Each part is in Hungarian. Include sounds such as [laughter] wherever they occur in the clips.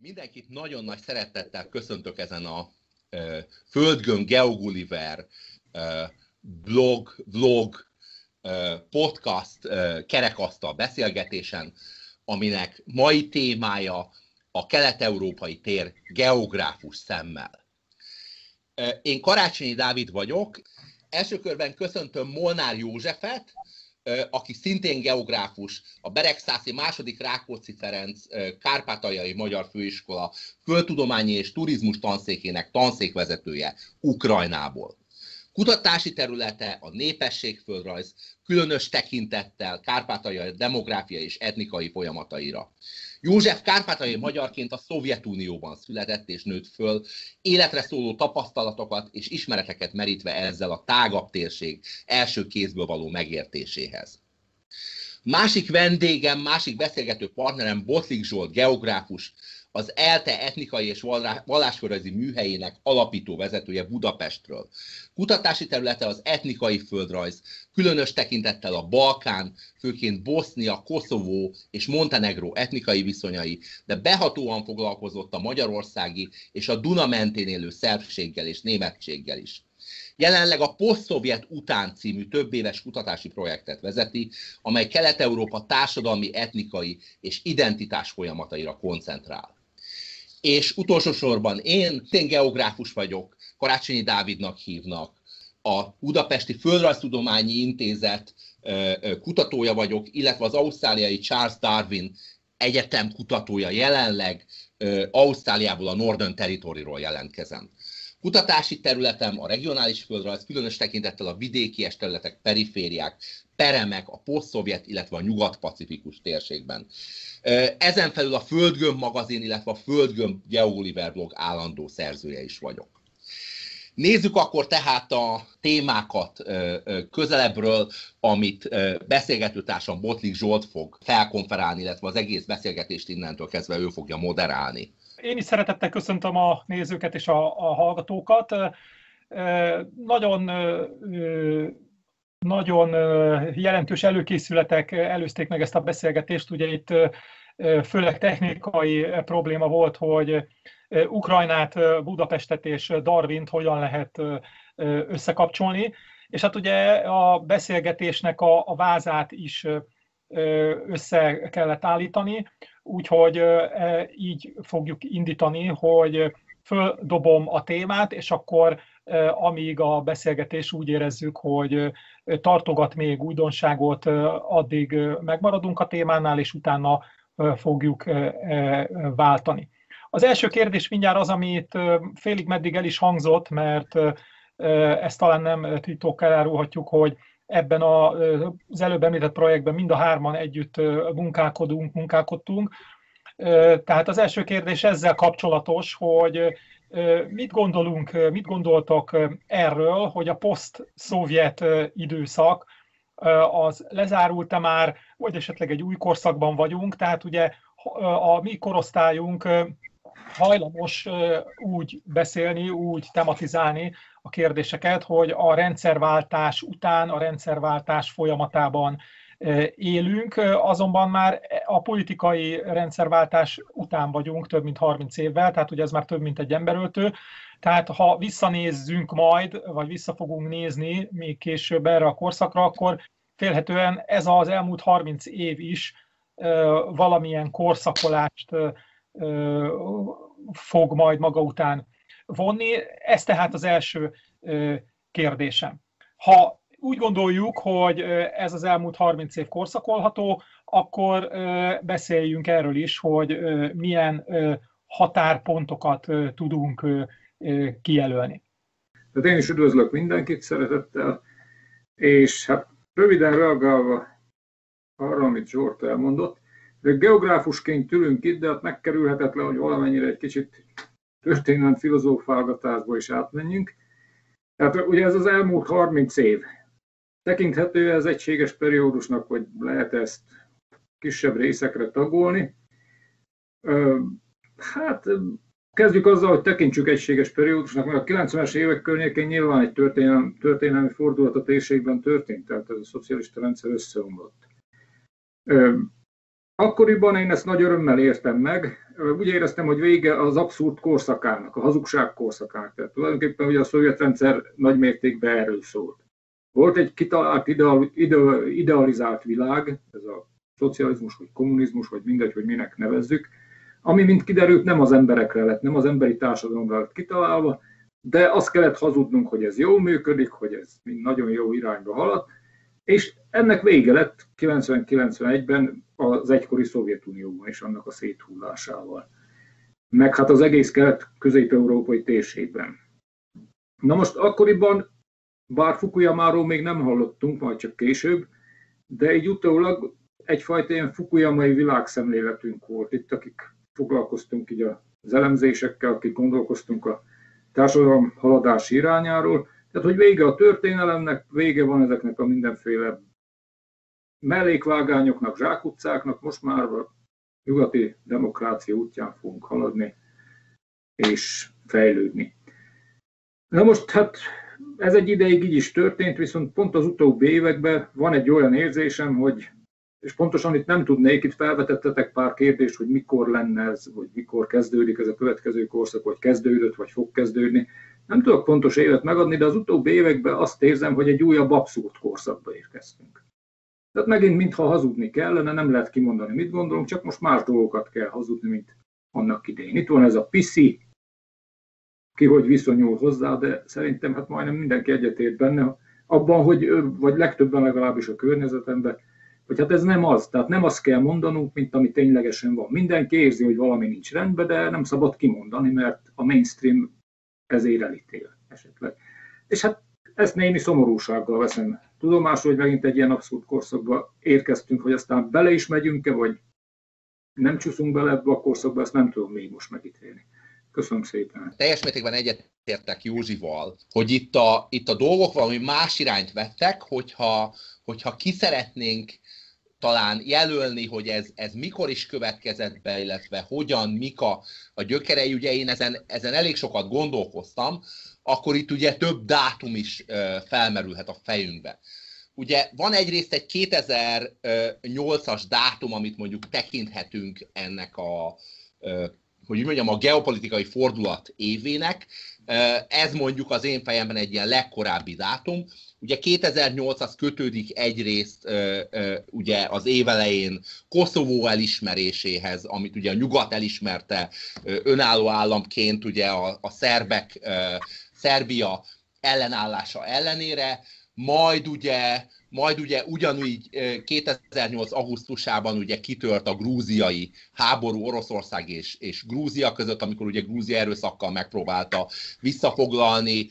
Mindenkit nagyon nagy szeretettel köszöntök ezen a uh, Földgön Geogulliver uh, blog, vlog, uh, podcast, uh, kerekasztal beszélgetésen, aminek mai témája a kelet-európai tér geográfus szemmel. Uh, én Karácsonyi Dávid vagyok, első körben köszöntöm Molnár Józsefet, aki szintén geográfus, a Beregszászi második Rákóczi Ferenc Kárpátaljai Magyar Főiskola Földtudományi és Turizmus tanszékének tanszékvezetője Ukrajnából. Kutatási területe a népességföldrajz, különös tekintettel Kárpátalja demográfiai és etnikai folyamataira. József kárpátai magyarként a Szovjetunióban született és nőtt föl, életre szóló tapasztalatokat és ismereteket merítve ezzel a tágabb térség első kézből való megértéséhez. Másik vendégem, másik beszélgető partnerem Botlik Zsolt, geográfus, az ELTE etnikai és vallásföldrajzi műhelyének alapító vezetője Budapestről. Kutatási területe az etnikai földrajz, különös tekintettel a Balkán, főként Bosznia, Koszovó és Montenegró etnikai viszonyai, de behatóan foglalkozott a magyarországi és a Duna mentén élő szerbséggel és németséggel is. Jelenleg a Posztszovjet után című több éves kutatási projektet vezeti, amely Kelet-Európa társadalmi, etnikai és identitás folyamataira koncentrál. És utolsó sorban én, én geográfus vagyok, Karácsonyi Dávidnak hívnak, a Budapesti Földrajztudományi Intézet kutatója vagyok, illetve az ausztráliai Charles Darwin egyetem kutatója jelenleg Ausztráliából, a Northern Territory-ról jelentkezem. Kutatási területem a regionális földrajz, különös tekintettel a vidéki területek, perifériák, peremek a posztszovjet, illetve a nyugat-pacifikus térségben. Ezen felül a Földgömb magazin, illetve a Földgömb Geoliver blog állandó szerzője is vagyok. Nézzük akkor tehát a témákat közelebbről, amit beszélgetőtársam Botlik Zsolt fog felkonferálni, illetve az egész beszélgetést innentől kezdve ő fogja moderálni. Én is szeretettel köszöntöm a nézőket és a, a hallgatókat. Nagyon nagyon jelentős előkészületek előzték meg ezt a beszélgetést. Ugye itt főleg technikai probléma volt, hogy Ukrajnát, Budapestet és Darwint hogyan lehet összekapcsolni. És hát ugye a beszélgetésnek a, a vázát is össze kellett állítani, úgyhogy e, így fogjuk indítani, hogy földobom a témát, és akkor amíg a beszélgetés úgy érezzük, hogy tartogat még újdonságot, addig megmaradunk a témánál, és utána fogjuk váltani. Az első kérdés mindjárt az, amit félig meddig el is hangzott, mert ezt talán nem titok elárulhatjuk, hogy ebben az előbb említett projektben mind a hárman együtt munkálkodunk, munkálkodtunk. Tehát az első kérdés ezzel kapcsolatos, hogy mit gondolunk, mit gondoltok erről, hogy a poszt-szovjet időszak az lezárult-e már, vagy esetleg egy új korszakban vagyunk, tehát ugye a mi korosztályunk hajlamos úgy beszélni, úgy tematizálni a kérdéseket, hogy a rendszerváltás után, a rendszerváltás folyamatában élünk, azonban már a politikai rendszerváltás után vagyunk több mint 30 évvel, tehát ugye ez már több mint egy emberöltő. Tehát ha visszanézzünk majd, vagy vissza fogunk nézni még később erre a korszakra, akkor félhetően ez az elmúlt 30 év is valamilyen korszakolást fog majd maga után vonni. Ez tehát az első kérdésem. Ha úgy gondoljuk, hogy ez az elmúlt 30 év korszakolható, akkor beszéljünk erről is, hogy milyen határpontokat tudunk kijelölni. Tehát én is üdvözlök mindenkit szeretettel, és hát röviden reagálva arra, amit Zsort elmondott, geográfusként ülünk itt, de hát megkerülhetetlen, hogy valamennyire egy kicsit történelmi filozófálgatásba is átmenjünk. Tehát ugye ez az elmúlt 30 év. Tekinthető ez egységes periódusnak, hogy lehet ezt kisebb részekre tagolni. Hát kezdjük azzal, hogy tekintsük egységes periódusnak, mert a 90-es évek környékén nyilván egy történelmi, történelmi fordulat a térségben történt, tehát ez a szocialista rendszer összeomlott. Akkoriban én ezt nagy örömmel értem meg. Úgy éreztem, hogy vége az abszurd korszakának, a hazugság korszakának. Tehát tulajdonképpen ugye a szovjet rendszer nagy mértékben erről szólt. Volt egy kitalált, ideal, idealizált világ, ez a szocializmus, vagy kommunizmus, vagy mindegy, hogy minek nevezzük, ami, mint kiderült, nem az emberekre lett, nem az emberi társadalomra lett kitalálva, de azt kellett hazudnunk, hogy ez jól működik, hogy ez mind nagyon jó irányba halad, és ennek vége lett 90-91-ben az egykori Szovjetunióban és annak a széthullásával. Meg hát az egész kelet-közép-európai térségben. Na most akkoriban, bár Fukuyamáról még nem hallottunk, majd csak később, de egy utólag egyfajta ilyen Fukuyamai világszemléletünk volt itt, akik foglalkoztunk így az elemzésekkel, akik gondolkoztunk a társadalom haladási irányáról, tehát, hogy vége a történelemnek, vége van ezeknek a mindenféle mellékvágányoknak, zsákutcáknak, most már a nyugati demokrácia útján fogunk haladni és fejlődni. Na most hát ez egy ideig így is történt, viszont pont az utóbbi években van egy olyan érzésem, hogy és pontosan itt nem tudnék, itt felvetettetek pár kérdést, hogy mikor lenne ez, vagy mikor kezdődik ez a következő korszak, vagy kezdődött, vagy fog kezdődni. Nem tudok pontos évet megadni, de az utóbbi években azt érzem, hogy egy újabb abszurd korszakba érkeztünk. Tehát megint mintha hazudni kellene, nem lehet kimondani, mit gondolunk, csak most más dolgokat kell hazudni, mint annak idején. Itt van ez a piszi, ki hogy viszonyul hozzá, de szerintem hát majdnem mindenki egyetért benne, abban, hogy, vagy legtöbben legalábbis a környezetemben, hogy hát ez nem az, tehát nem azt kell mondanunk, mint ami ténylegesen van. Mindenki érzi, hogy valami nincs rendben, de nem szabad kimondani, mert a mainstream ezért elítél esetleg. És hát ezt némi szomorúsággal veszem tudomásul, hogy megint egy ilyen abszurd korszakba érkeztünk, hogy aztán bele is megyünk-e, vagy nem csúszunk bele ebbe a korszakba, ezt nem tudom még most megítélni. Köszönöm szépen. Teljes mértékben egyetértek Józsival, hogy itt a, itt a dolgok valami más irányt vettek, hogyha, hogyha ki szeretnénk talán jelölni, hogy ez, ez mikor is következett be, illetve hogyan, mik a, a gyökerei, ugye én ezen, ezen elég sokat gondolkoztam, akkor itt ugye több dátum is felmerülhet a fejünkbe. Ugye van egyrészt egy 2008-as dátum, amit mondjuk tekinthetünk ennek a, hogy úgy mondjam, a geopolitikai fordulat évének. Ez mondjuk az én fejemben egy ilyen legkorábbi dátum. Ugye 2008 az kötődik egyrészt ugye az évelején Koszovó elismeréséhez, amit ugye a nyugat elismerte önálló államként ugye a, a szerbek Szerbia ellenállása ellenére, majd ugye, majd ugye ugyanúgy 2008. augusztusában ugye kitört a grúziai háború Oroszország és, és Grúzia között, amikor ugye Grúzia erőszakkal megpróbálta visszafoglalni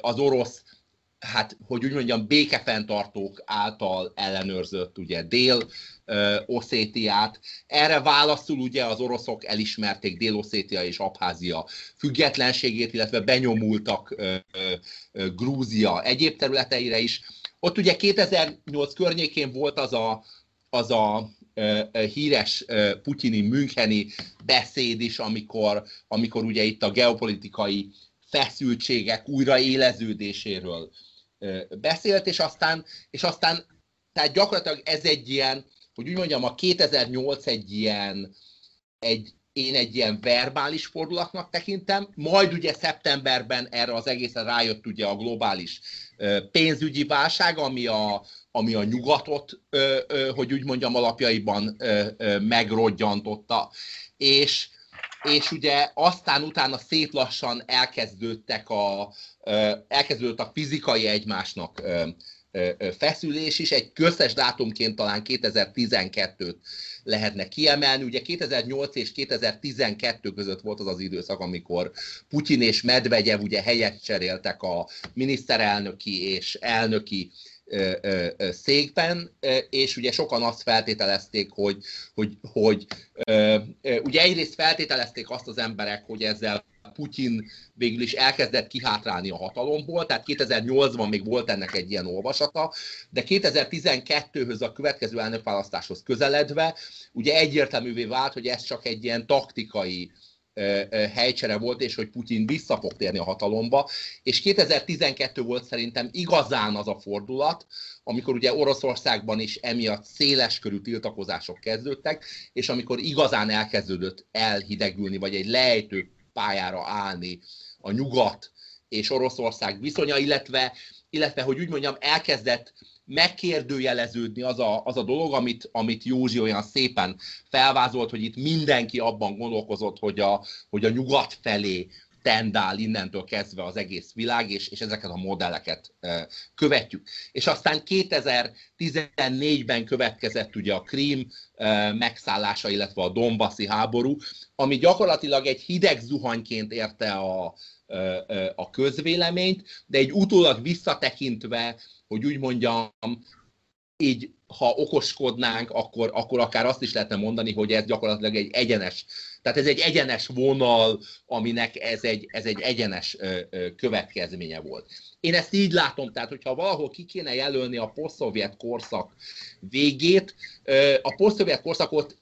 az orosz hát, hogy úgy mondjam, békefenntartók által ellenőrzött ugye dél Oszétiát. Erre válaszul ugye az oroszok elismerték Dél-Oszétia és Abházia függetlenségét, illetve benyomultak Grúzia egyéb területeire is. Ott ugye 2008 környékén volt az a, az a híres putyini Müncheni beszéd is, amikor, amikor ugye itt a geopolitikai feszültségek újraéleződéséről beszélt, és aztán, és aztán tehát gyakorlatilag ez egy ilyen, hogy úgy mondjam, a 2008 egy ilyen, egy, én egy ilyen verbális fordulatnak tekintem, majd ugye szeptemberben erre az egészen rájött ugye a globális pénzügyi válság, ami a, ami a nyugatot, hogy úgy mondjam, alapjaiban megrodjantotta. És, és ugye aztán utána szép lassan elkezdődtek a, elkezdődött a fizikai egymásnak feszülés is, egy köztes dátumként talán 2012-t lehetne kiemelni. Ugye 2008 és 2012 között volt az az időszak, amikor Putyin és Medvegyev ugye helyet cseréltek a miniszterelnöki és elnöki székben, és ugye sokan azt feltételezték, hogy, hogy, hogy ugye egyrészt feltételezték azt az emberek, hogy ezzel Putyin végül is elkezdett kihátrálni a hatalomból, tehát 2008-ban még volt ennek egy ilyen olvasata, de 2012-höz a következő elnökválasztáshoz közeledve, ugye egyértelművé vált, hogy ez csak egy ilyen taktikai helycsere volt, és hogy Putyin vissza fog térni a hatalomba. És 2012 volt szerintem igazán az a fordulat, amikor ugye Oroszországban is emiatt széles körű tiltakozások kezdődtek, és amikor igazán elkezdődött elhidegülni, vagy egy lejtő pályára állni a nyugat és Oroszország viszonya, illetve, illetve hogy úgy mondjam, elkezdett megkérdőjeleződni az a, az a dolog, amit, amit Józsi olyan szépen felvázolt, hogy itt mindenki abban gondolkozott, hogy a, hogy a nyugat felé tendál innentől kezdve az egész világ, és, és ezeket a modelleket e, követjük. És aztán 2014-ben következett ugye a Krím e, megszállása, illetve a Donbassi háború, ami gyakorlatilag egy hideg zuhanyként érte a, a közvéleményt, de egy utólag visszatekintve, hogy úgy mondjam, így ha okoskodnánk, akkor, akkor akár azt is lehetne mondani, hogy ez gyakorlatilag egy egyenes, tehát ez egy egyenes vonal, aminek ez egy, ez egy egyenes következménye volt. Én ezt így látom, tehát hogyha valahol ki kéne jelölni a posztszovjet korszak végét, a posztszovjet korszakot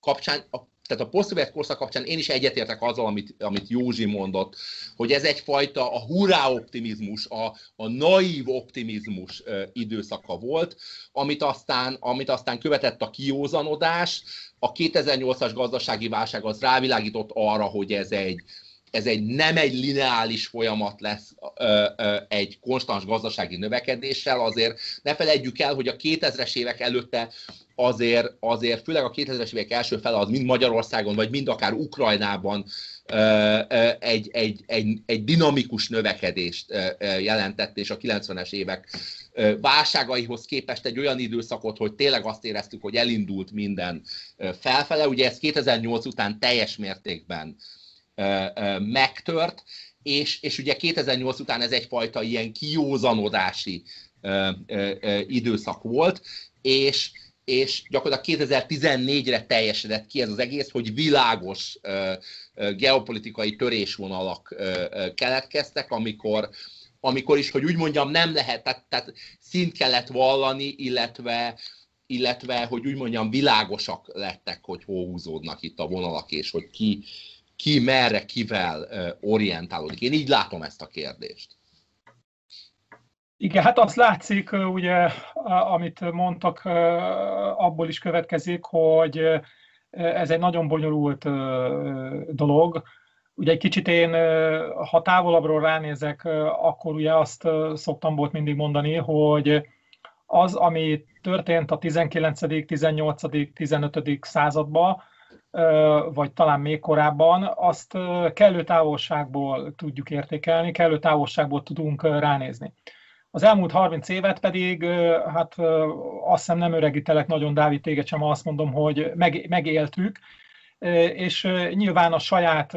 kapcsán a tehát a posztszovjet korszak kapcsán én is egyetértek azzal, amit, amit Józsi mondott, hogy ez egyfajta a hurrá optimizmus, a, a naív optimizmus ö, időszaka volt, amit aztán, amit aztán követett a kiózanodás. A 2008-as gazdasági válság az rávilágított arra, hogy ez egy, ez egy nem egy lineális folyamat lesz ö, ö, egy konstans gazdasági növekedéssel, azért ne felejtjük el, hogy a 2000-es évek előtte azért, azért főleg a 2000-es évek első fele az mind Magyarországon, vagy mind akár Ukrajnában egy, egy, egy, egy dinamikus növekedést jelentett, és a 90-es évek válságaihoz képest egy olyan időszakot, hogy tényleg azt éreztük, hogy elindult minden felfele. Ugye ez 2008 után teljes mértékben megtört, és, és ugye 2008 után ez egyfajta ilyen kiózanodási időszak volt, és, és gyakorlatilag 2014-re teljesedett ki ez az egész, hogy világos geopolitikai törésvonalak keletkeztek, amikor, amikor is, hogy úgy mondjam, nem lehet, tehát, tehát szint kellett vallani, illetve, illetve, hogy úgy mondjam, világosak lettek, hogy hol húzódnak itt a vonalak, és hogy ki, ki merre, kivel orientálódik. Én így látom ezt a kérdést. Igen, hát azt látszik, ugye, amit mondtak, abból is következik, hogy ez egy nagyon bonyolult dolog. Ugye egy kicsit én, ha távolabbról ránézek, akkor ugye azt szoktam volt mindig mondani, hogy az, ami történt a 19., 18., 15. században, vagy talán még korábban, azt kellő távolságból tudjuk értékelni, kellő távolságból tudunk ránézni. Az elmúlt 30 évet pedig, hát azt hiszem nem öregítelek nagyon, Dávid, téged sem azt mondom, hogy meg, megéltük, és nyilván a saját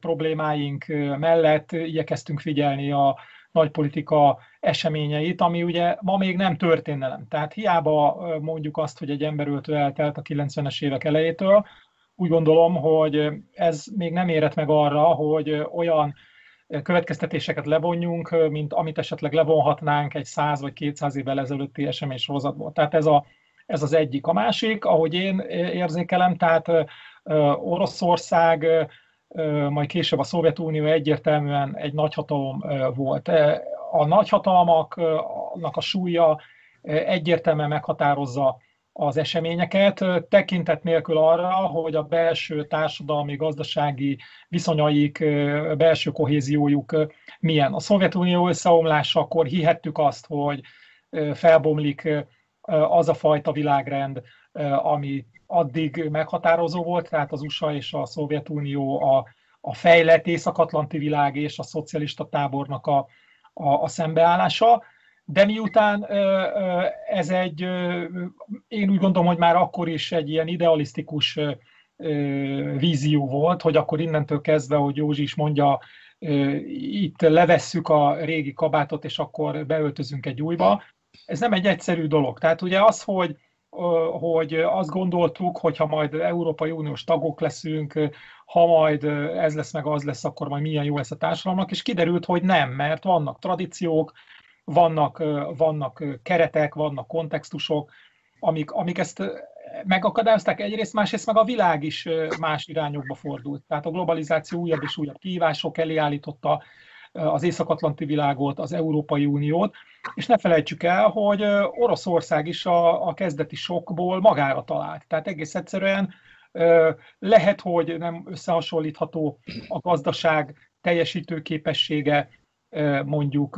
problémáink mellett igyekeztünk figyelni a nagypolitika eseményeit, ami ugye ma még nem történelem. Tehát hiába mondjuk azt, hogy egy emberöltő eltelt a 90-es évek elejétől, úgy gondolom, hogy ez még nem érett meg arra, hogy olyan következtetéseket levonjunk, mint amit esetleg levonhatnánk egy 100 vagy 200 évvel ezelőtti esemény sorozatból. Tehát ez, a, ez az egyik. A másik, ahogy én érzékelem, tehát Oroszország, majd később a Szovjetunió egyértelműen egy nagyhatalom volt. A nagyhatalmaknak a súlya egyértelműen meghatározza az eseményeket, tekintet nélkül arra, hogy a belső társadalmi, gazdasági viszonyaik, belső kohéziójuk milyen. A Szovjetunió összeomlásakor hihettük azt, hogy felbomlik az a fajta világrend, ami addig meghatározó volt, tehát az USA és a Szovjetunió a, a fejlett észak-atlanti világ és a szocialista tábornak a, a, a szembeállása de miután ez egy, én úgy gondolom, hogy már akkor is egy ilyen idealisztikus vízió volt, hogy akkor innentől kezdve, hogy Józsi is mondja, itt levesszük a régi kabátot, és akkor beöltözünk egy újba. Ez nem egy egyszerű dolog. Tehát ugye az, hogy, hogy azt gondoltuk, hogy ha majd Európai Uniós tagok leszünk, ha majd ez lesz meg az lesz, akkor majd milyen jó lesz a társadalomnak, és kiderült, hogy nem, mert vannak tradíciók, vannak, vannak keretek, vannak kontextusok, amik, amik ezt megakadályozták egyrészt, másrészt meg a világ is más irányokba fordult. Tehát a globalizáció újabb és újabb kihívások elé állította az Észak-Atlanti világot, az Európai Uniót, és ne felejtsük el, hogy Oroszország is a, a kezdeti sokból magára talált. Tehát egész egyszerűen lehet, hogy nem összehasonlítható a gazdaság teljesítő képessége mondjuk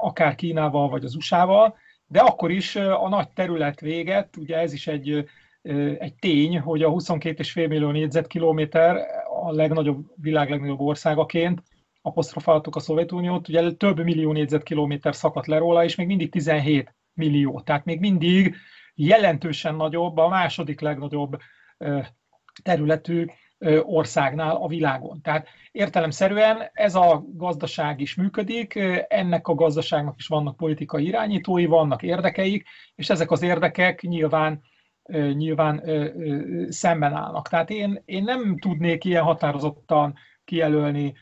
akár Kínával vagy az USA-val, de akkor is a nagy terület véget, ugye ez is egy, egy tény, hogy a 22,5 millió négyzetkilométer a legnagyobb, világ legnagyobb országaként apostrofáltuk a Szovjetuniót, ugye több millió négyzetkilométer szakadt le róla, és még mindig 17 millió. Tehát még mindig jelentősen nagyobb, a második legnagyobb területű országnál a világon. Tehát értelemszerűen ez a gazdaság is működik, ennek a gazdaságnak is vannak politikai irányítói, vannak érdekeik, és ezek az érdekek nyilván nyilván szemben állnak. Tehát én, én nem tudnék ilyen határozottan kijelölni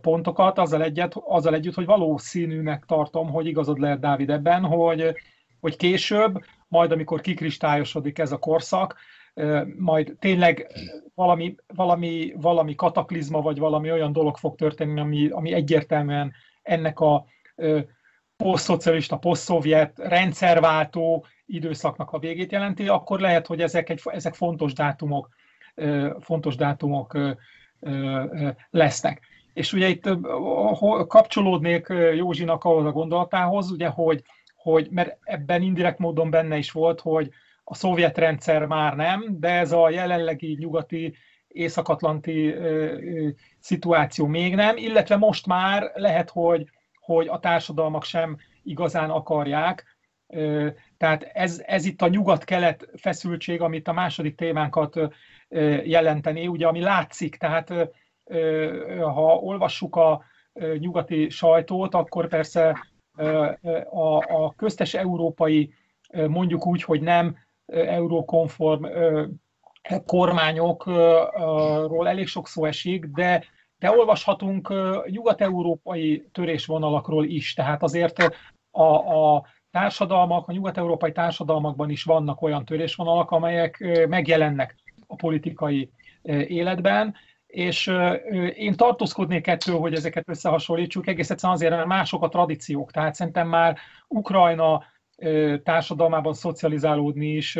pontokat, azzal, egyet, azzal együtt, hogy valószínűnek tartom, hogy igazad lehet Dávid ebben, hogy, hogy később, majd amikor kikristályosodik ez a korszak, majd tényleg valami, valami, valami kataklizma, vagy valami olyan dolog fog történni, ami, ami egyértelműen ennek a posztszocialista, posztszovjet rendszerváltó időszaknak a végét jelenti, akkor lehet, hogy ezek, egy, ezek fontos dátumok, fontos dátumok lesznek. És ugye itt kapcsolódnék Józsinak ahhoz a gondolatához, ugye, hogy, hogy mert ebben indirekt módon benne is volt, hogy a szovjet rendszer már nem, de ez a jelenlegi nyugati észak-atlanti szituáció még nem, illetve most már lehet, hogy, hogy a társadalmak sem igazán akarják. Tehát ez, ez itt a nyugat-kelet feszültség, amit a második témánkat jelenteni, ugye, ami látszik, tehát ha olvassuk a nyugati sajtót, akkor persze a, a köztes európai, mondjuk úgy, hogy nem eurókonform kormányokról elég sok szó esik, de, de olvashatunk nyugat-európai törésvonalakról is. Tehát azért a, a társadalmak, a nyugat-európai társadalmakban is vannak olyan törésvonalak, amelyek megjelennek a politikai életben, és én tartózkodnék ettől, hogy ezeket összehasonlítsuk, egész egyszerűen azért, mert mások a tradíciók. Tehát szerintem már Ukrajna társadalmában szocializálódni is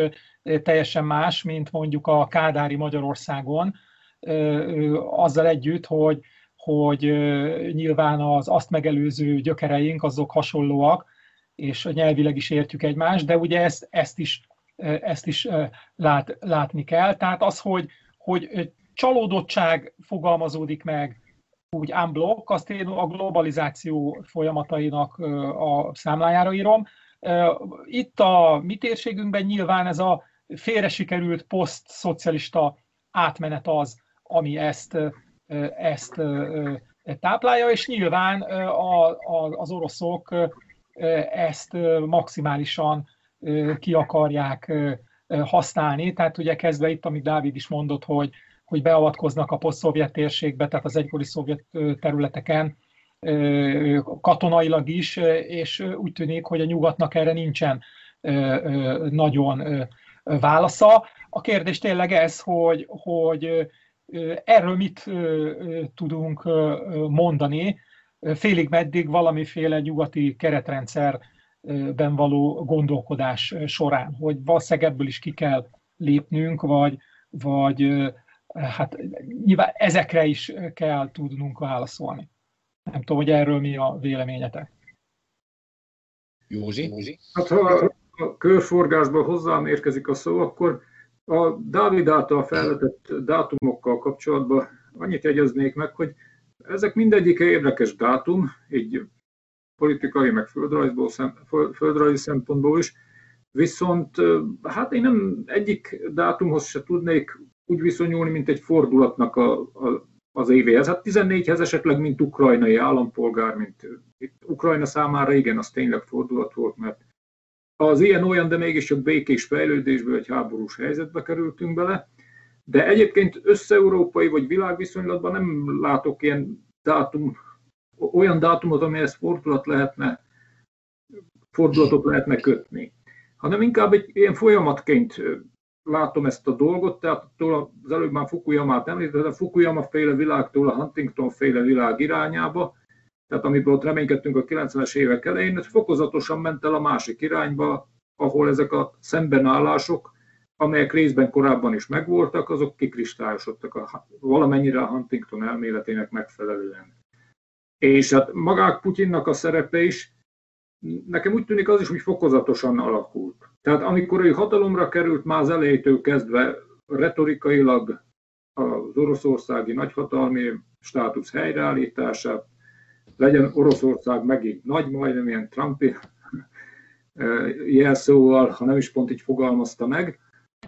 teljesen más, mint mondjuk a Kádári Magyarországon, azzal együtt, hogy, hogy nyilván az azt megelőző gyökereink azok hasonlóak, és nyelvileg is értjük egymást, de ugye ezt, ezt is, ezt is lát, látni kell. Tehát az, hogy, hogy csalódottság fogalmazódik meg úgy unblock, azt én a globalizáció folyamatainak a számlájára írom. Itt a mi térségünkben nyilván ez a félre sikerült poszt-szocialista átmenet az, ami ezt, ezt táplálja, és nyilván az oroszok ezt maximálisan ki akarják használni. Tehát ugye kezdve itt, amit Dávid is mondott, hogy hogy beavatkoznak a poszt-szovjet térségbe, tehát az egykori szovjet területeken katonailag is, és úgy tűnik, hogy a nyugatnak erre nincsen nagyon válasza. A kérdés tényleg ez, hogy, hogy erről mit tudunk mondani, félig meddig valamiféle nyugati keretrendszerben való gondolkodás során, hogy valószínűleg ebből is ki kell lépnünk, vagy, vagy hát nyilván ezekre is kell tudnunk válaszolni. Nem tudom, hogy erről mi a véleményetek. Józsi? Hát ha a körforgásban hozzám érkezik a szó, akkor a Dávid által felvetett dátumokkal kapcsolatban annyit jegyeznék meg, hogy ezek mindegyike érdekes dátum, így politikai, meg földrajzból, földrajzi szempontból is, viszont hát én nem egyik dátumhoz se tudnék úgy viszonyulni, mint egy fordulatnak a, a, az évéhez. Hát 14-hez esetleg, mint ukrajnai állampolgár, mint itt Ukrajna számára igen, az tényleg fordulat volt, mert az ilyen-olyan, de mégis csak békés fejlődésből egy háborús helyzetbe kerültünk bele. De egyébként összeurópai vagy világviszonylatban nem látok ilyen dátum, olyan dátumot, amihez fordulat lehetne, fordulatot lehetne kötni, hanem inkább egy ilyen folyamatként látom ezt a dolgot, tehát az előbb már Fukuyama-t említett, a Fukuyama féle világtól a Huntington féle világ irányába, tehát amiből ott reménykedtünk a 90-es évek elején, ez fokozatosan ment el a másik irányba, ahol ezek a szembenállások, amelyek részben korábban is megvoltak, azok kikristályosodtak a, valamennyire a Huntington elméletének megfelelően. És hát magák Putyinnak a szerepe is, nekem úgy tűnik az is, hogy fokozatosan alakult. Tehát amikor ő hatalomra került, már az elejétől kezdve retorikailag az oroszországi nagyhatalmi státusz helyreállítását, legyen Oroszország megint nagy, majdnem ilyen Trumpi jelszóval, ha nem is pont így fogalmazta meg,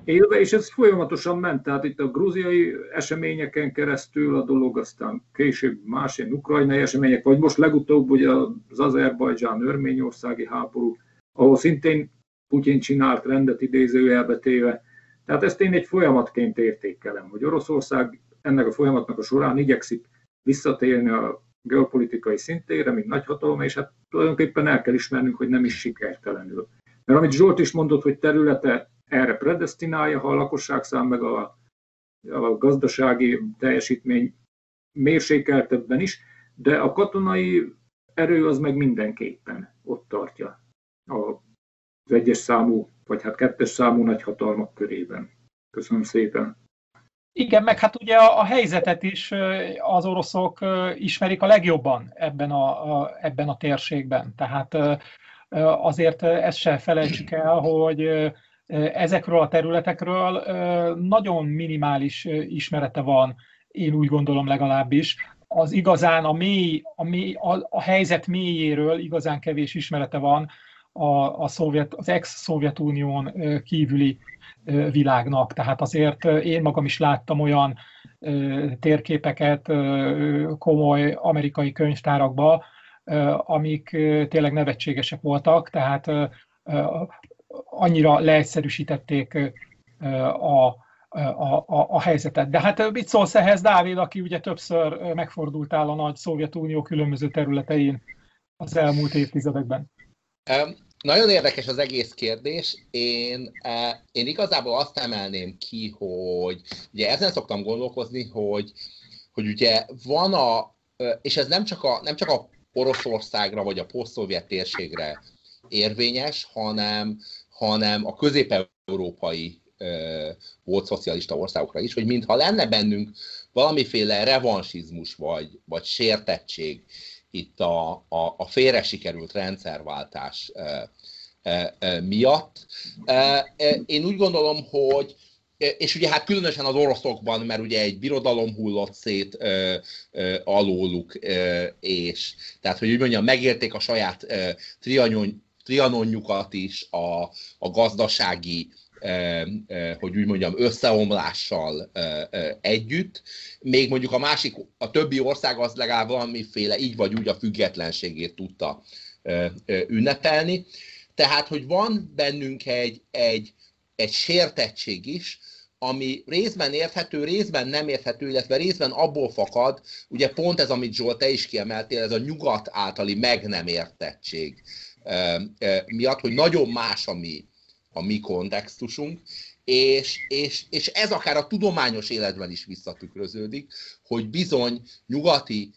élve, és ez folyamatosan ment, tehát itt a grúziai eseményeken keresztül a dolog, aztán később más ilyen ukrajnai események, vagy most legutóbb ugye az Azerbajdzsán-Örményországi háború, ahol szintén Putyin csinált rendet idézőjelbe téve. Tehát ezt én egy folyamatként értékelem, hogy Oroszország ennek a folyamatnak a során igyekszik visszatérni a geopolitikai szintére, mint nagyhatalom, és hát tulajdonképpen el kell ismernünk, hogy nem is sikertelenül. Mert amit Zsolt is mondott, hogy területe erre predestinálja, ha a lakosság szám meg a, a gazdasági teljesítmény mérsékeltebben is, de a katonai erő az meg mindenképpen ott tartja az egyes számú, vagy hát kettes számú nagyhatalmak körében. Köszönöm szépen. Igen, meg hát ugye a, a helyzetet is az oroszok ismerik a legjobban ebben a, a, ebben a térségben. Tehát azért ezt se felejtsük el, hogy ezekről a területekről nagyon minimális ismerete van, én úgy gondolom legalábbis. Az igazán a, mély, a, mély, a, a helyzet mélyéről igazán kevés ismerete van a, a szovjet, az ex-Szovjetunión kívüli világnak. Tehát azért én magam is láttam olyan térképeket komoly amerikai könyvtárakba, amik tényleg nevetségesek voltak, tehát annyira leegyszerűsítették a, a, a, a helyzetet. De hát mit szólsz ehhez, Dávid, aki ugye többször megfordultál a nagy Szovjetunió különböző területein az elmúlt évtizedekben? Nagyon érdekes az egész kérdés. Én, én igazából azt emelném ki, hogy ugye ezen szoktam gondolkozni, hogy, hogy ugye van a, és ez nem csak a, nem csak a Oroszországra vagy a posztszovjet térségre érvényes, hanem, hanem a közép-európai volt szocialista országokra is, hogy mintha lenne bennünk valamiféle revansizmus vagy, vagy sértettség itt a, a, a félre sikerült rendszerváltás miatt. Én úgy gondolom, hogy és ugye hát különösen az oroszokban, mert ugye egy birodalom hullott szét ö, ö, alóluk, ö, és tehát, hogy úgy mondjam, megérték a saját ö, trianon, trianonjukat is, a, a gazdasági hogy úgy mondjam, összeomlással együtt. Még mondjuk a másik, a többi ország az legalább valamiféle így vagy úgy a függetlenségét tudta ünnepelni. Tehát, hogy van bennünk egy, egy, egy sértettség is, ami részben érthető, részben nem érthető, illetve részben abból fakad, ugye pont ez, amit Zsolt, te is kiemeltél, ez a nyugat általi meg nem értettség miatt, hogy nagyon más a a mi kontextusunk, és, és, és ez akár a tudományos életben is visszatükröződik, hogy bizony nyugati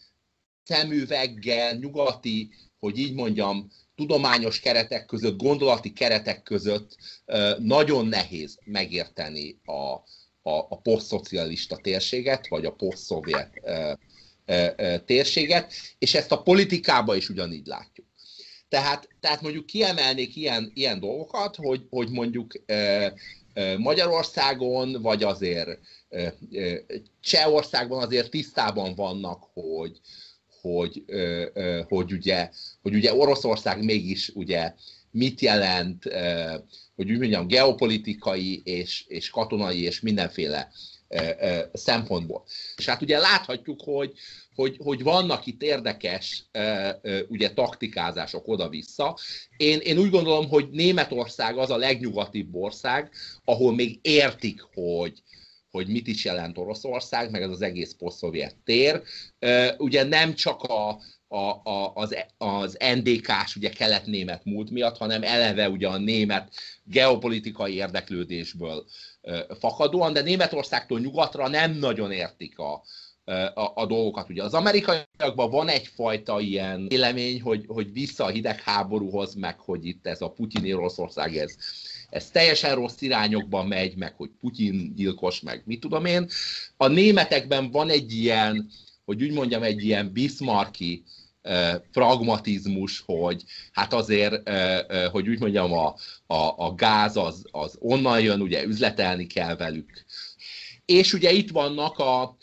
szemüveggel, nyugati, hogy így mondjam, tudományos keretek között, gondolati keretek között nagyon nehéz megérteni a, a, a posztszocialista térséget, vagy a posztszovjet térséget, és ezt a politikában is ugyanígy látjuk. Tehát, tehát mondjuk kiemelnék ilyen, ilyen dolgokat, hogy, hogy mondjuk Magyarországon, vagy azért Csehországban azért tisztában vannak, hogy, hogy, hogy, ugye, hogy ugye Oroszország mégis ugye mit jelent, hogy úgy mondjam, geopolitikai és, és katonai és mindenféle szempontból. És hát ugye láthatjuk, hogy, hogy, hogy vannak itt érdekes ugye taktikázások oda-vissza. Én, én úgy gondolom, hogy Németország az a legnyugatibb ország, ahol még értik, hogy, hogy mit is jelent Oroszország, meg ez az egész posztszovjet tér. Ugye nem csak a, a, a, az, az NDK-s, ugye kelet-német múlt miatt, hanem eleve ugye a német geopolitikai érdeklődésből fakadóan, de Németországtól nyugatra nem nagyon értik a, a, a dolgokat. Ugye az amerikaiakban van egyfajta ilyen vélemény, hogy, hogy vissza a hidegháborúhoz, meg hogy itt ez a putyini Oroszország, ez, ez teljesen rossz irányokba megy, meg hogy Putyin gyilkos, meg mit tudom én. A németekben van egy ilyen, hogy úgy mondjam, egy ilyen Bismarcki pragmatizmus, hogy hát azért, hogy úgy mondjam, a, a, a gáz az, az onnan jön, ugye üzletelni kell velük. És ugye itt vannak a,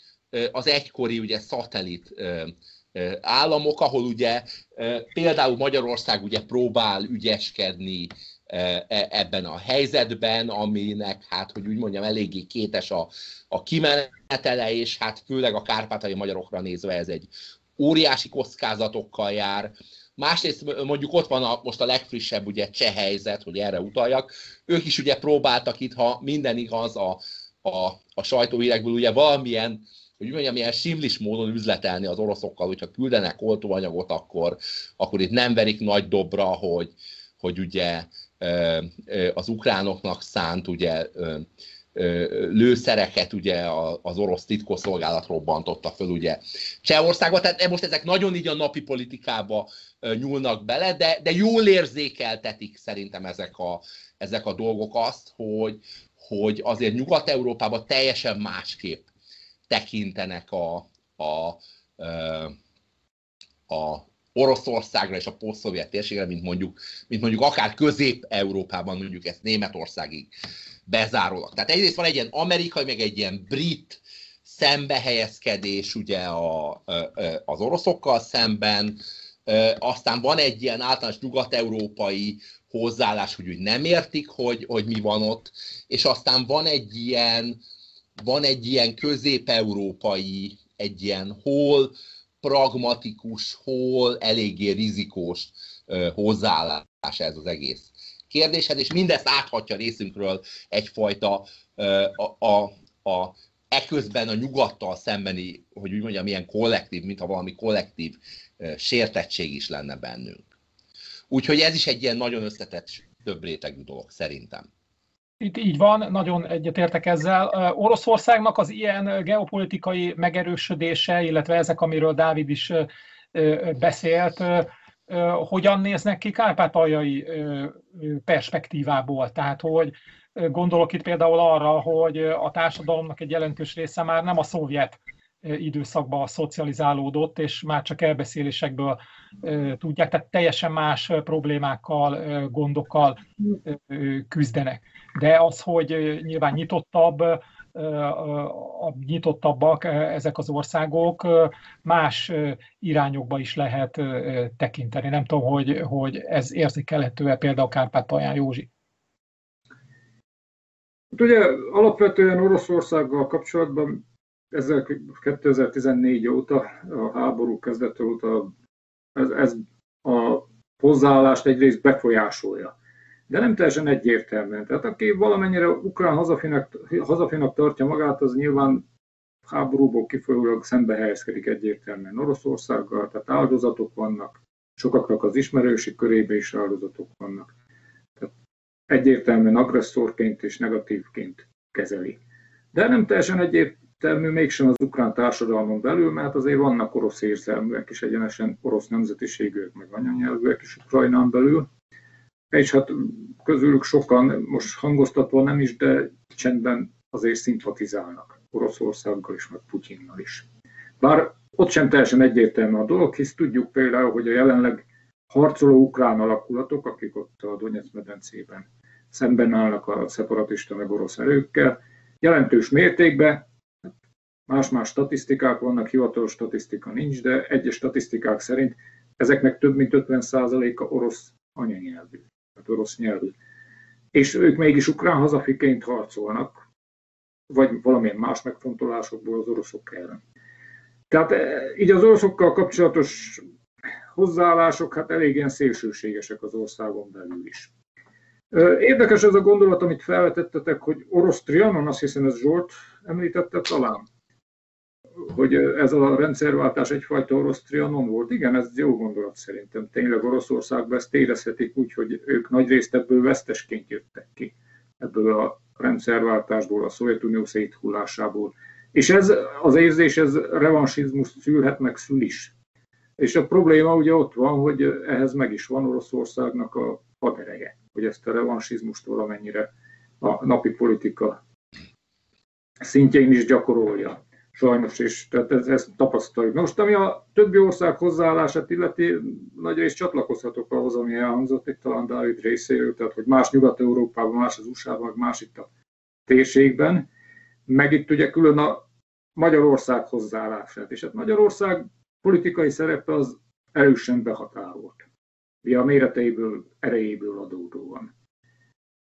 az egykori ugye szatellit államok, ahol ugye például Magyarország ugye próbál ügyeskedni e, ebben a helyzetben, aminek, hát, hogy úgy mondjam, eléggé kétes a, a kimenetele, és hát főleg a kárpátai magyarokra nézve ez egy óriási kockázatokkal jár. Másrészt mondjuk ott van a, most a legfrissebb ugye cseh helyzet, hogy erre utaljak. Ők is ugye próbáltak itt, ha minden igaz a, a, a sajtóhírekből, ugye valamilyen hogy mondjam, ilyen simlis módon üzletelni az oroszokkal, hogyha küldenek oltóanyagot, akkor, akkor itt nem verik nagy dobra, hogy, hogy ugye az ukránoknak szánt ugye lőszereket ugye az orosz titkosszolgálat robbantotta föl ugye Csehországba, tehát most ezek nagyon így a napi politikába nyúlnak bele, de, de jól érzékeltetik szerintem ezek a, ezek a dolgok azt, hogy, hogy azért Nyugat-Európában teljesen másképp tekintenek a, a, a Oroszországra és a posztszovjet térségre, mint mondjuk, mint mondjuk akár Közép-Európában, mondjuk ezt Németországig bezárólag. Tehát egyrészt van egy ilyen amerikai, meg egy ilyen brit szembehelyezkedés ugye a, az oroszokkal szemben, aztán van egy ilyen általános nyugat-európai hozzáállás, hogy úgy nem értik, hogy, hogy mi van ott, és aztán van egy ilyen, van egy ilyen közép-európai, egy ilyen hol pragmatikus, hol eléggé rizikós hozzáállás ez az egész kérdéshez, és mindezt áthatja részünkről egyfajta a, a, a eközben a nyugattal szembeni, hogy úgy mondjam, ilyen kollektív, mintha valami kollektív sértettség is lenne bennünk. Úgyhogy ez is egy ilyen nagyon összetett, több rétegű dolog szerintem. Itt így van, nagyon egyetértek ezzel. Oroszországnak az ilyen geopolitikai megerősödése, illetve ezek, amiről Dávid is beszélt, hogyan néznek ki kárpátaljai perspektívából. Tehát, hogy gondolok itt például arra, hogy a társadalomnak egy jelentős része már nem a szovjet időszakban szocializálódott, és már csak elbeszélésekből tudják, tehát teljesen más problémákkal, gondokkal küzdenek. De az, hogy nyilván nyitottabb, nyitottabbak ezek az országok, más irányokba is lehet tekinteni. Nem tudom, hogy, hogy ez érzékelhető-e például Kárpát-Paján Józsi. Hát ugye alapvetően Oroszországgal kapcsolatban 2014 óta, a háború kezdete óta ez, ez a hozzáállást egyrészt befolyásolja. De nem teljesen egyértelműen. Tehát aki valamennyire ukrán hazafinak, hazafinak tartja magát, az nyilván háborúból kifolyólag szembe helyezkedik egyértelműen Oroszországgal, tehát áldozatok vannak, sokaknak az ismerősi körébe is áldozatok vannak. Tehát egyértelműen agresszorként és negatívként kezeli. De nem teljesen egyértelmű mégsem az ukrán társadalmon belül, mert azért vannak orosz érzelműek is, egyenesen orosz nemzetiségűek, meg anyanyelvűek is Ukrajnán belül. És hát közülük sokan, most hangoztatva nem is, de csendben azért szimpatizálnak Oroszországgal is, meg Putyinnal is. Bár ott sem teljesen egyértelmű a dolog, hisz tudjuk például, hogy a jelenleg harcoló ukrán alakulatok, akik ott a Donetsz medencében szemben állnak a szeparatista meg orosz erőkkel, jelentős mértékben Más-más statisztikák vannak, hivatalos statisztika nincs, de egyes statisztikák szerint ezeknek több mint 50%-a orosz anyanyelvű, orosz nyelvű. És ők mégis ukrán hazafiként harcolnak, vagy valamilyen más megfontolásokból az oroszok ellen. Tehát e, így az oroszokkal kapcsolatos hozzáállások hát elég ilyen szélsőségesek az országon belül is. Érdekes ez a gondolat, amit felvetettetek, hogy orosz Trianon, azt hiszem ez Zsolt említette talán, hogy ez a rendszerváltás egyfajta orosz trianon volt. Igen, ez jó gondolat szerintem. Tényleg Oroszországban ezt érezhetik úgy, hogy ők nagyrészt ebből vesztesként jöttek ki, ebből a rendszerváltásból, a Szovjetunió széthullásából. És ez az érzés, ez revansizmus szülhet, meg szül is. És a probléma ugye ott van, hogy ehhez meg is van Oroszországnak a hadereje, hogy ezt a revansizmust valamennyire a napi politika szintjén is gyakorolja. Sajnos, és tehát ez, tapasztaljuk. Most, ami a többi ország hozzáállását illeti, nagy rész csatlakozhatok ahhoz, ami elhangzott itt talán Dávid részéről, tehát hogy más Nyugat-Európában, más az USA-ban, más itt a térségben, meg itt ugye külön a Magyarország hozzáállását. És hát Magyarország politikai szerepe az erősen behatárolt. Ugye a méreteiből, erejéből adódóan.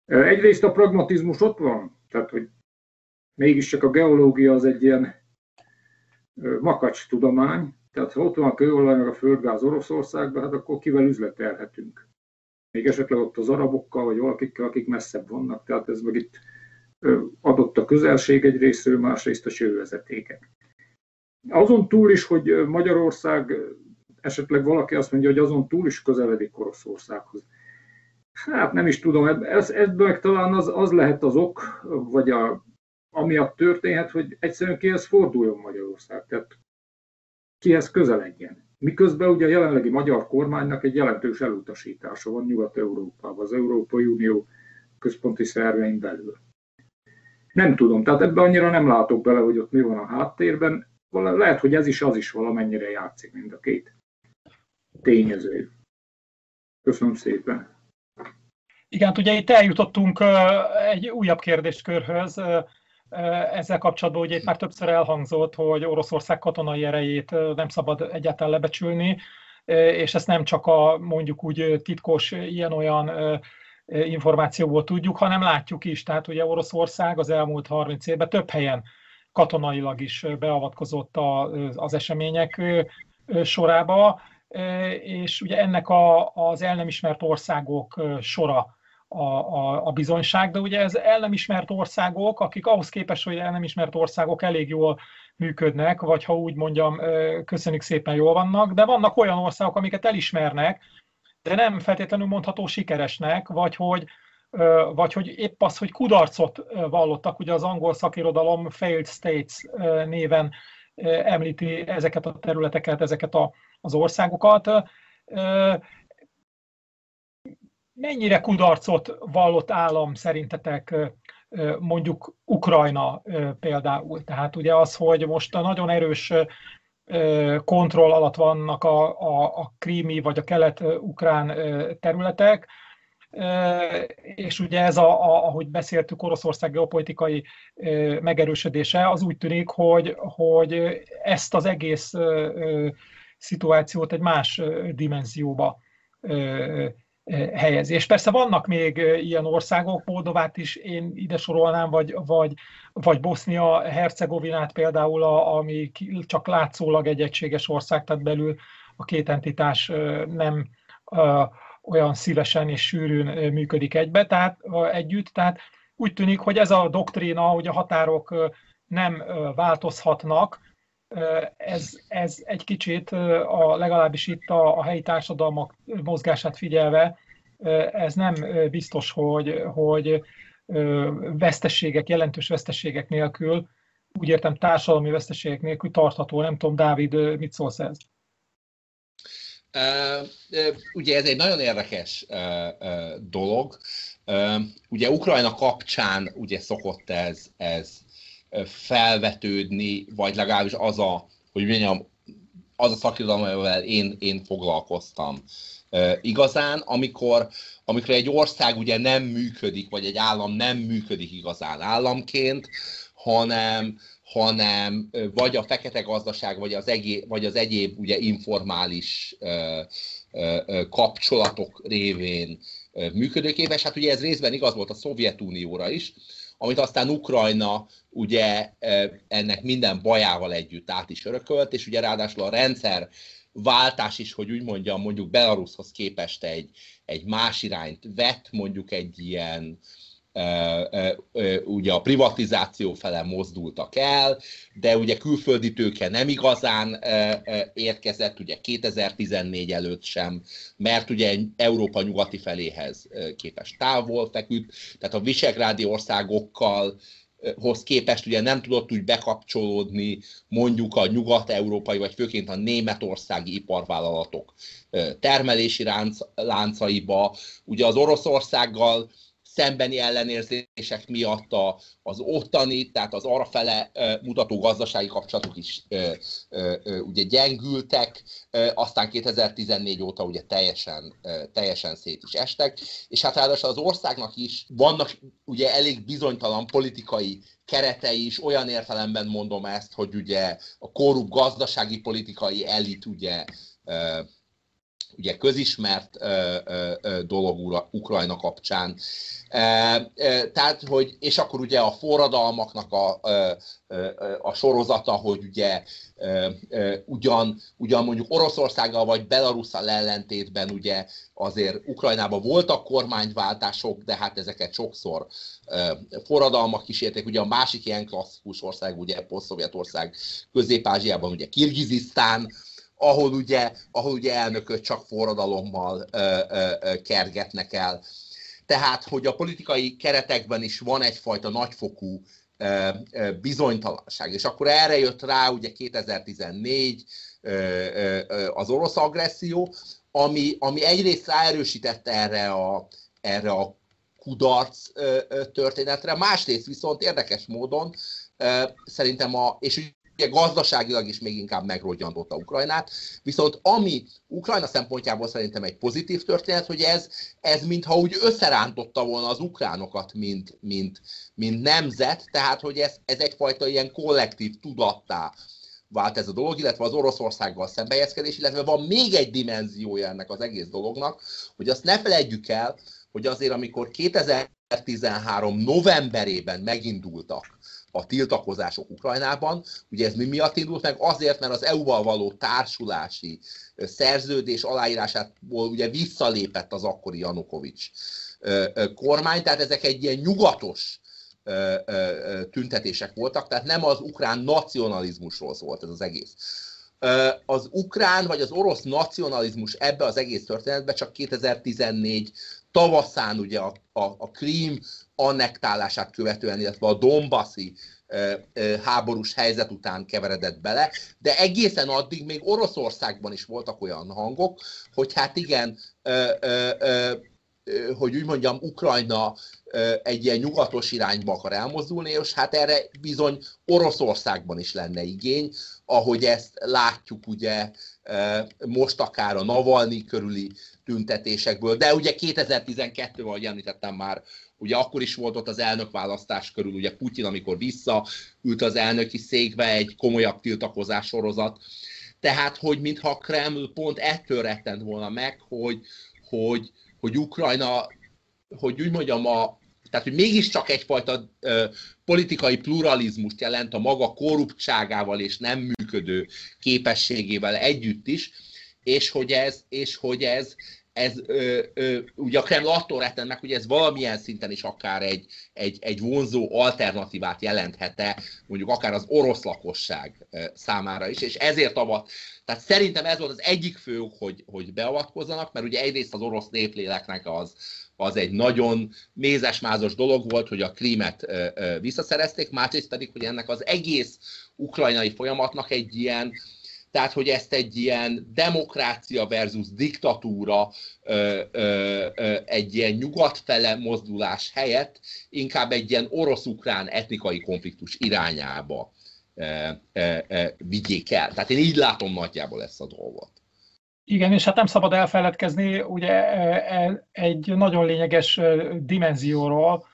Egyrészt a pragmatizmus ott van, tehát hogy mégiscsak a geológia az egy ilyen makacs tudomány, tehát ha ott van a kőolaj meg a földgáz Oroszországban, hát akkor kivel üzletelhetünk. Még esetleg ott az arabokkal, vagy valakikkel, akik messzebb vannak, tehát ez meg itt adott a közelség egy részről, másrészt a sővezetékek. Azon túl is, hogy Magyarország, esetleg valaki azt mondja, hogy azon túl is közeledik Oroszországhoz. Hát nem is tudom, ez, ebből meg talán az, az lehet az ok, vagy a, amiatt történhet, hogy egyszerűen kihez forduljon Magyarország, tehát kihez közeledjen. Miközben ugye a jelenlegi magyar kormánynak egy jelentős elutasítása van Nyugat-Európában, az Európai Unió központi szervein belül. Nem tudom, tehát ebben annyira nem látok bele, hogy ott mi van a háttérben. Lehet, hogy ez is az is valamennyire játszik, mind a két tényező. Köszönöm szépen. Igen, hát ugye itt eljutottunk egy újabb kérdéskörhöz. Ezzel kapcsolatban ugye már többször elhangzott, hogy Oroszország katonai erejét nem szabad egyáltalán lebecsülni, és ezt nem csak a mondjuk úgy titkos ilyen-olyan információból tudjuk, hanem látjuk is. Tehát ugye Oroszország az elmúlt 30 évben több helyen katonailag is beavatkozott az események sorába, és ugye ennek a, az el nem ismert országok sora a, a, a bizonyság, de ugye ez el nem ismert országok, akik ahhoz képest, hogy el nem ismert országok elég jól működnek, vagy ha úgy mondjam, köszönjük szépen jól vannak, de vannak olyan országok, amiket elismernek, de nem feltétlenül mondható sikeresnek, vagy hogy, vagy hogy épp az, hogy kudarcot vallottak, ugye az angol szakirodalom failed states néven említi ezeket a területeket, ezeket a, az országokat. Mennyire kudarcot vallott állam szerintetek mondjuk Ukrajna például? Tehát ugye az, hogy most a nagyon erős kontroll alatt vannak a, a, a krími vagy a kelet-ukrán területek, és ugye ez, a, a, ahogy beszéltük, Oroszország geopolitikai megerősödése, az úgy tűnik, hogy, hogy ezt az egész szituációt egy más dimenzióba helyezi. És persze vannak még ilyen országok, Moldovát is én ide sorolnám, vagy, vagy, vagy Bosznia-Hercegovinát például, ami csak látszólag egy egységes ország, tehát belül a két entitás nem olyan szívesen és sűrűn működik egybe, tehát együtt, tehát úgy tűnik, hogy ez a doktrína, hogy a határok nem változhatnak, ez, ez egy kicsit, a, legalábbis itt a, a helyi társadalmak mozgását figyelve, ez nem biztos, hogy, hogy veszteségek, jelentős veszteségek nélkül, úgy értem társadalmi veszteségek nélkül tartható. Nem tudom, Dávid, mit szólsz ez? Uh, ugye ez egy nagyon érdekes uh, uh, dolog. Ugye Ukrajna kapcsán ugye szokott ez, ez felvetődni, vagy legalábbis az a, hogy mondjam, az a szakirodalom, amivel én, én foglalkoztam. Igazán, amikor, amikor egy ország ugye nem működik, vagy egy állam nem működik igazán államként, hanem, hanem vagy a fekete gazdaság, vagy az, egé, vagy az egyéb ugye informális uh, uh, kapcsolatok révén működőképes. Hát ugye ez részben igaz volt a Szovjetunióra is, amit aztán Ukrajna ugye ennek minden bajával együtt át is örökölt, és ugye ráadásul a rendszer váltás is, hogy úgy mondjam, mondjuk Belarushoz képest egy, egy más irányt vett, mondjuk egy ilyen ugye a privatizáció fele mozdultak el, de ugye külföldi tőke nem igazán érkezett, ugye 2014 előtt sem, mert ugye Európa nyugati feléhez képest távol feküdt, tehát a visegrádi országokkal hoz képest ugye nem tudott úgy bekapcsolódni mondjuk a nyugat-európai, vagy főként a németországi iparvállalatok termelési lánc, láncaiba. Ugye az Oroszországgal szembeni ellenérzések miatt a, az ottani, tehát az arrafele mutató gazdasági kapcsolatok is ugye gyengültek, aztán 2014 óta ugye teljesen, teljesen szét is estek, és hát ráadásul az országnak is vannak ugye elég bizonytalan politikai keretei is, olyan értelemben mondom ezt, hogy ugye a korrupt gazdasági politikai elit ugye ugye közismert dolog Ukrajna kapcsán. Tehát, hogy, és akkor ugye a forradalmaknak a, a, a sorozata, hogy ugye ugyan, ugyan mondjuk Oroszországgal vagy Belarusszal ellentétben ugye azért Ukrajnában voltak kormányváltások, de hát ezeket sokszor forradalmak kísérték. Ugye a másik ilyen klasszikus ország, ugye Poszt-Szovjetország Közép-Ázsiában, ugye Kirgizisztán, ahol ugye, ahol ugye elnököt csak forradalommal ö, ö, ö, kergetnek el. Tehát, hogy a politikai keretekben is van egyfajta nagyfokú ö, ö, bizonytalanság. És akkor erre jött rá ugye 2014 ö, ö, az orosz agresszió, ami, ami egyrészt ráerősítette erre a, erre a kudarc történetre, másrészt viszont érdekes módon szerintem a, és ugye gazdaságilag is még inkább megrodjantotta Ukrajnát, viszont ami Ukrajna szempontjából szerintem egy pozitív történet, hogy ez, ez mintha úgy összerántotta volna az ukránokat, mint, mint, mint nemzet, tehát hogy ez, ez egyfajta ilyen kollektív tudattá vált ez a dolog, illetve az Oroszországgal szembejezkedés, illetve van még egy dimenziója ennek az egész dolognak, hogy azt ne felejtjük el, hogy azért amikor 2013 novemberében megindultak a tiltakozások Ukrajnában. Ugye ez mi miatt indult meg? Azért, mert az EU-val való társulási szerződés aláírásából ugye visszalépett az akkori Janukovics kormány, tehát ezek egy ilyen nyugatos tüntetések voltak, tehát nem az ukrán nacionalizmusról szólt ez az egész. Az ukrán vagy az orosz nacionalizmus ebbe az egész történetbe csak 2014 tavaszán ugye a, a, a Krím annektálását követően, illetve a Dombaszi háborús helyzet után keveredett bele, de egészen addig még Oroszországban is voltak olyan hangok, hogy hát igen, hogy úgy mondjam, Ukrajna egy ilyen nyugatos irányba akar elmozdulni, és hát erre bizony Oroszországban is lenne igény, ahogy ezt látjuk ugye most akár a Navalnyi körüli tüntetésekből, de ugye 2012-ben, ahogy említettem már, ugye akkor is volt ott az elnökválasztás körül, ugye Putyin, amikor visszaült az elnöki székbe, egy komolyabb tiltakozás sorozat, tehát, hogy mintha a Kreml pont ettől rettent volna meg, hogy, hogy, hogy Ukrajna, hogy úgy mondjam, a, tehát, hogy mégiscsak egyfajta ö, politikai pluralizmust jelent a maga korruptságával és nem működő képességével együtt is, és hogy ez, és hogy ez, ez ö, ö, ugye a Kreml attól retten meg, hogy ez valamilyen szinten is akár egy, egy, egy vonzó alternatívát jelenthete, mondjuk akár az orosz lakosság számára is, és ezért avat, tehát szerintem ez volt az egyik fő hogy, hogy beavatkozzanak, mert ugye egyrészt az orosz népléleknek az, az egy nagyon mézesmázos dolog volt, hogy a krímet visszaszerezték, másrészt pedig, hogy ennek az egész ukrajnai folyamatnak egy ilyen, tehát hogy ezt egy ilyen demokrácia versus diktatúra, egy ilyen nyugatfele mozdulás helyett inkább egy ilyen orosz-ukrán etnikai konfliktus irányába vigyék el. Tehát én így látom nagyjából ezt a dolgot. Igen, és hát nem szabad elfeledkezni ugye e, egy nagyon lényeges dimenzióról,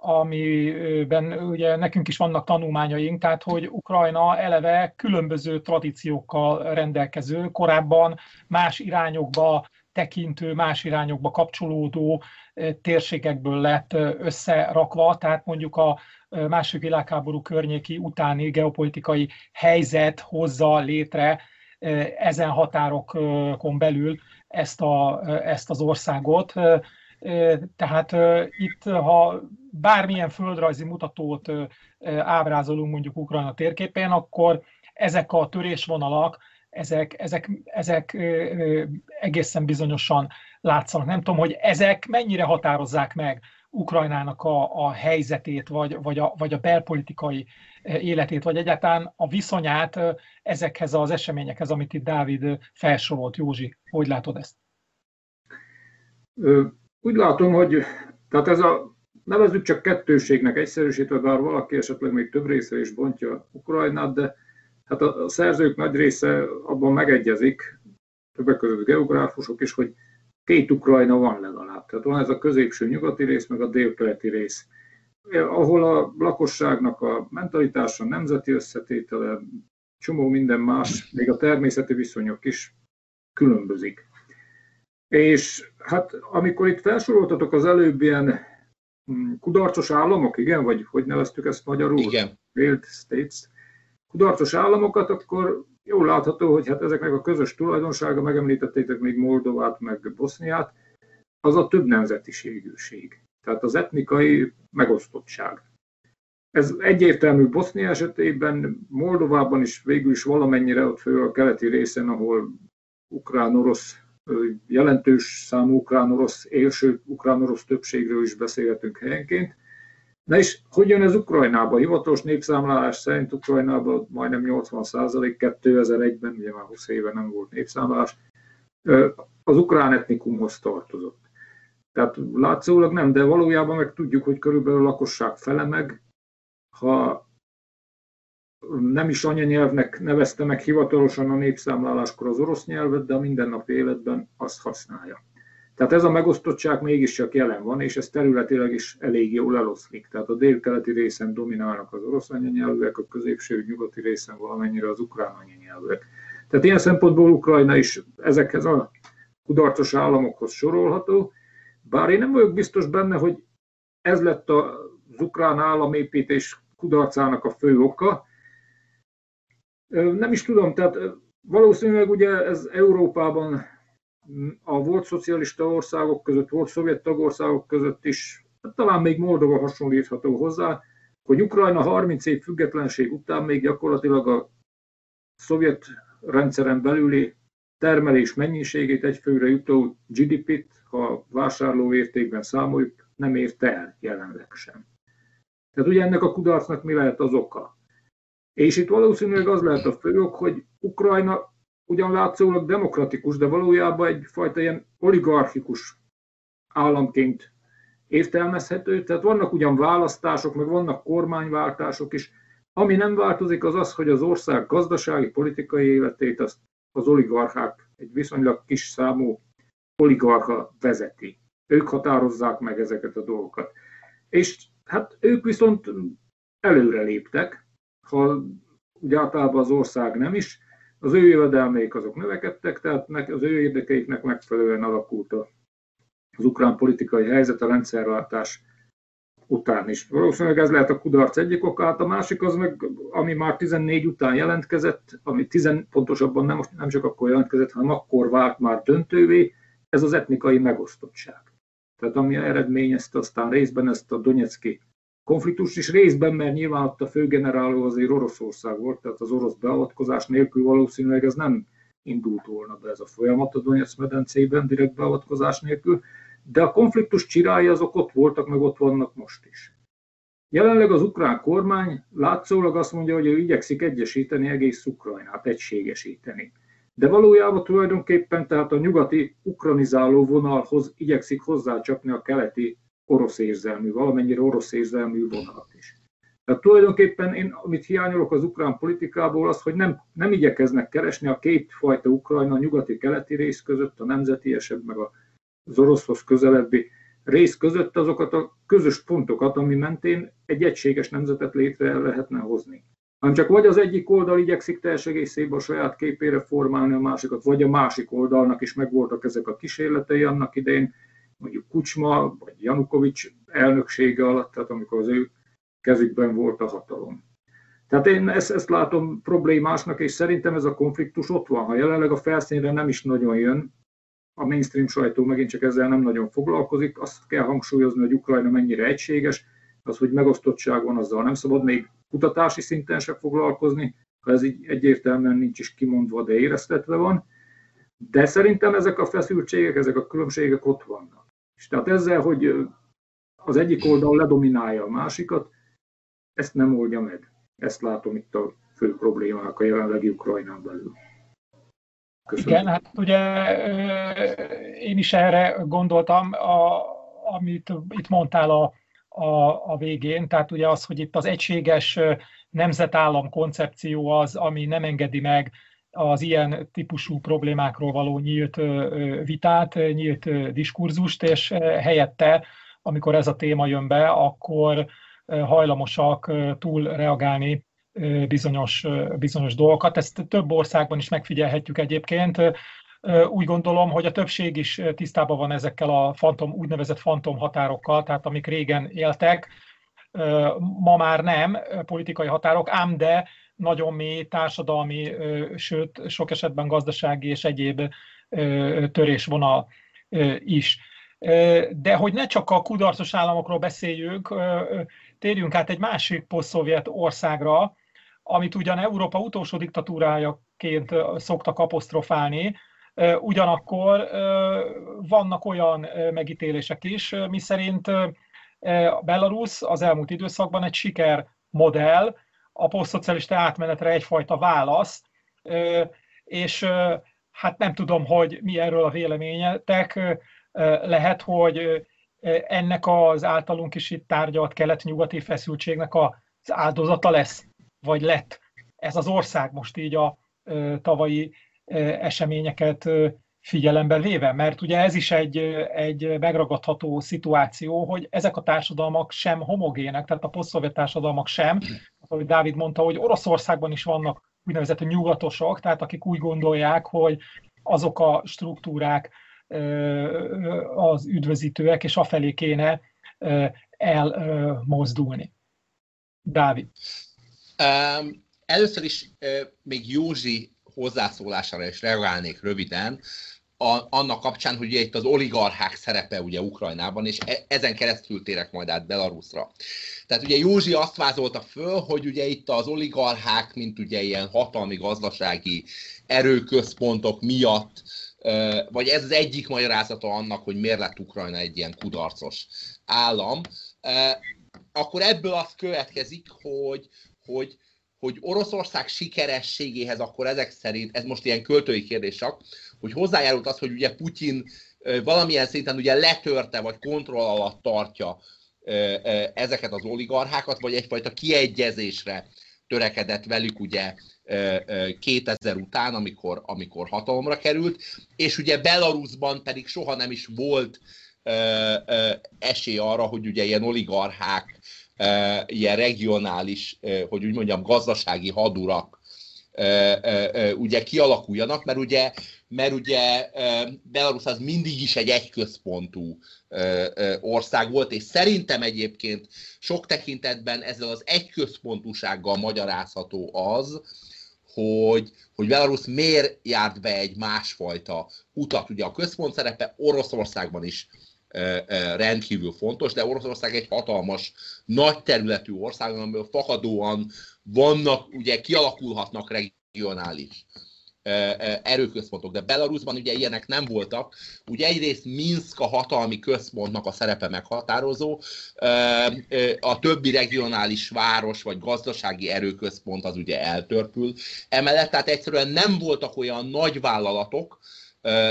amiben ugye nekünk is vannak tanulmányaink, tehát hogy Ukrajna eleve különböző tradíciókkal rendelkező, korábban más irányokba tekintő, más irányokba kapcsolódó térségekből lett összerakva, tehát mondjuk a második világháború környéki utáni geopolitikai helyzet hozza létre ezen határokon belül ezt, a, ezt az országot, Tehát itt, ha bármilyen földrajzi mutatót ábrázolunk mondjuk Ukrajna térképén, akkor ezek a törésvonalak, ezek, ezek, ezek egészen bizonyosan látszanak. Nem tudom, hogy ezek mennyire határozzák meg Ukrajnának a, a helyzetét, vagy, vagy, a, vagy a belpolitikai életét, vagy egyáltalán a viszonyát ezekhez az eseményekhez, amit itt Dávid felsorolt. Józsi, hogy látod ezt? Úgy látom, hogy tehát ez a nevezzük csak kettőségnek egyszerűsítve, bár valaki esetleg még több része is bontja Ukrajnát, de hát a szerzők nagy része abban megegyezik, többek között geográfusok is, hogy két Ukrajna van legalább. Tehát van ez a középső nyugati rész, meg a délkeleti rész, ahol a lakosságnak a mentalitása, nemzeti összetétele, csomó minden más, még a természeti viszonyok is különbözik. És hát amikor itt felsoroltatok az előbb ilyen hm, kudarcos államok, igen, vagy hogy neveztük ezt magyarul? Igen. Failed states. Kudarcos államokat, akkor jól látható, hogy hát ezeknek a közös tulajdonsága, megemlítettétek még Moldovát, meg Boszniát, az a több nemzetiségűség. Tehát az etnikai megosztottság. Ez egyértelmű Bosznia esetében, Moldovában is végül is valamennyire ott fő a keleti részen, ahol ukrán-orosz, jelentős számú ukrán-orosz, élső ukrán-orosz többségről is beszélhetünk helyenként. Na és hogy jön ez Ukrajnába? Hivatalos népszámlálás szerint Ukrajnában majdnem 80 százalék, 2001-ben, ugye már 20 éve nem volt népszámlálás, az ukrán etnikumhoz tartozott. Tehát látszólag nem, de valójában meg tudjuk, hogy körülbelül a lakosság fele meg, ha nem is anyanyelvnek nevezte meg hivatalosan a népszámláláskor az orosz nyelvet, de a mindennapi életben azt használja. Tehát ez a megosztottság mégiscsak jelen van, és ez területileg is elég jól eloszlik. Tehát a délkeleti részen dominálnak az orosz anyanyelvűek, a középső nyugati részen valamennyire az ukrán anyanyelvűek. Tehát ilyen szempontból Ukrajna is ezekhez a kudarcos államokhoz sorolható, bár én nem vagyok biztos benne, hogy ez lett az ukrán államépítés kudarcának a fő oka. Nem is tudom, tehát valószínűleg ugye ez Európában a volt szocialista országok között, volt szovjet tagországok között is, hát talán még Moldova hasonlítható hozzá, hogy Ukrajna 30 év függetlenség után még gyakorlatilag a szovjet rendszeren belüli termelés mennyiségét egyfőre jutó GDP-t, ha vásárlóértékben számoljuk, nem érte el jelenleg sem. Tehát ugye ennek a kudarcnak mi lehet az oka? És itt valószínűleg az lehet a fő ok, hogy Ukrajna ugyan látszólag demokratikus, de valójában egyfajta ilyen oligarchikus államként értelmezhető. Tehát vannak ugyan választások, meg vannak kormányváltások is. Ami nem változik, az az, hogy az ország gazdasági, politikai életét azt az oligarchák, egy viszonylag kis számú oligarcha vezeti. Ők határozzák meg ezeket a dolgokat. És hát ők viszont előre léptek, ha úgy általában az ország nem is, az ő jövedelmeik azok növekedtek, tehát az ő érdekeiknek megfelelően alakult az ukrán politikai helyzet, a rendszerváltás után is. Valószínűleg ez lehet a kudarc egyik oka, hát a másik az meg, ami már 14 után jelentkezett, ami 10, pontosabban nem, nem csak akkor jelentkezett, hanem akkor vált már döntővé, ez az etnikai megosztottság. Tehát ami eredményezte aztán részben ezt a Donetszki konfliktus is részben, mert nyilván ott a főgeneráló azért Oroszország volt, tehát az orosz beavatkozás nélkül valószínűleg ez nem indult volna be ez a folyamat a Donetsz medencében, direkt beavatkozás nélkül, de a konfliktus csirái azok ott voltak, meg ott vannak most is. Jelenleg az ukrán kormány látszólag azt mondja, hogy ő igyekszik egyesíteni egész Ukrajnát, egységesíteni. De valójában tulajdonképpen tehát a nyugati ukranizáló vonalhoz igyekszik hozzácsapni a keleti orosz érzelmű, valamennyire orosz érzelmű vonalat is. Tehát tulajdonképpen én, amit hiányolok az ukrán politikából, az, hogy nem, nem igyekeznek keresni a két fajta Ukrajna, a nyugati-keleti rész között, a nemzetiesebb, meg az oroszhoz közelebbi rész között azokat a közös pontokat, ami mentén egy egységes nemzetet létre lehetne hozni. Hanem csak vagy az egyik oldal igyekszik teljes egészében a saját képére formálni a másikat, vagy a másik oldalnak is megvoltak ezek a kísérletei annak idején, mondjuk Kucsma vagy Janukovics elnöksége alatt, tehát amikor az ő kezükben volt a hatalom. Tehát én ezt, ezt látom problémásnak, és szerintem ez a konfliktus ott van. Ha jelenleg a felszínre nem is nagyon jön, a mainstream sajtó megint csak ezzel nem nagyon foglalkozik. Azt kell hangsúlyozni, hogy Ukrajna mennyire egységes, az, hogy megosztottság van, azzal nem szabad még kutatási szinten se foglalkozni, ha ez így egyértelműen nincs is kimondva, de éreztetve van. De szerintem ezek a feszültségek, ezek a különbségek ott vannak. És tehát ezzel, hogy az egyik oldal ledominálja a másikat, ezt nem oldja meg. Ezt látom itt a fő problémák a jelenlegi Ukrajnán belül. Köszönöm. Igen, hát ugye én is erre gondoltam, a, amit itt mondtál a, a, a végén, tehát ugye az, hogy itt az egységes nemzetállam koncepció az, ami nem engedi meg az ilyen típusú problémákról való nyílt vitát, nyílt diskurzust, és helyette, amikor ez a téma jön be, akkor hajlamosak túl reagálni bizonyos, bizonyos dolgokat. Ezt több országban is megfigyelhetjük egyébként. Úgy gondolom, hogy a többség is tisztában van ezekkel a fantom, úgynevezett fantom határokkal, tehát amik régen éltek, ma már nem politikai határok, ám de nagyon mély társadalmi, sőt sok esetben gazdasági és egyéb törésvonal is. De hogy ne csak a kudarcos államokról beszéljünk, térjünk át egy másik posztszovjet országra, amit ugyan Európa utolsó diktatúrájaként szoktak apostrofálni, ugyanakkor vannak olyan megítélések is, miszerint Belarus az elmúlt időszakban egy siker modell, a posztszocialista átmenetre egyfajta válasz, és hát nem tudom, hogy mi erről a véleményetek, lehet, hogy ennek az általunk is itt tárgyalt kelet-nyugati feszültségnek az áldozata lesz vagy lett ez az ország most így a tavalyi eseményeket figyelembe véve, mert ugye ez is egy, egy megragadható szituáció, hogy ezek a társadalmak sem homogének, tehát a posztszovjet társadalmak sem, ahogy Dávid mondta, hogy Oroszországban is vannak úgynevezett nyugatosok, tehát akik úgy gondolják, hogy azok a struktúrák az üdvözítőek, és afelé kéne elmozdulni. Dávid. Um, először is uh, még Józsi hozzászólására is reagálnék röviden, a, annak kapcsán, hogy ugye itt az oligarchák szerepe ugye Ukrajnában, és e, ezen keresztül térek majd át Belarusra. Tehát ugye Józsi azt vázolta föl, hogy ugye itt az oligarchák, mint ugye ilyen hatalmi gazdasági erőközpontok miatt, vagy ez az egyik magyarázata annak, hogy miért lett Ukrajna egy ilyen kudarcos állam, akkor ebből az következik, hogy, hogy, hogy Oroszország sikerességéhez akkor ezek szerint, ez most ilyen költői kérdés csak, hogy hozzájárult az, hogy ugye Putyin valamilyen szinten ugye letörte, vagy kontroll alatt tartja ezeket az oligarchákat, vagy egyfajta kiegyezésre törekedett velük ugye 2000 után, amikor, amikor hatalomra került, és ugye Belarusban pedig soha nem is volt esély arra, hogy ugye ilyen oligarchák ilyen regionális, hogy úgy mondjam, gazdasági hadurak ugye kialakuljanak, mert ugye, mert ugye Belarus az mindig is egy egyközpontú ország volt, és szerintem egyébként sok tekintetben ezzel az egyközpontúsággal magyarázható az, hogy, hogy Belarus miért járt be egy másfajta utat. Ugye a központ szerepe Oroszországban is rendkívül fontos, de Oroszország egy hatalmas, nagy területű ország, amiből fakadóan vannak, ugye kialakulhatnak regionális erőközpontok, de Belarusban ugye ilyenek nem voltak. Ugye egyrészt Minsk a hatalmi központnak a szerepe meghatározó, a többi regionális város vagy gazdasági erőközpont az ugye eltörpül. Emellett tehát egyszerűen nem voltak olyan nagy vállalatok,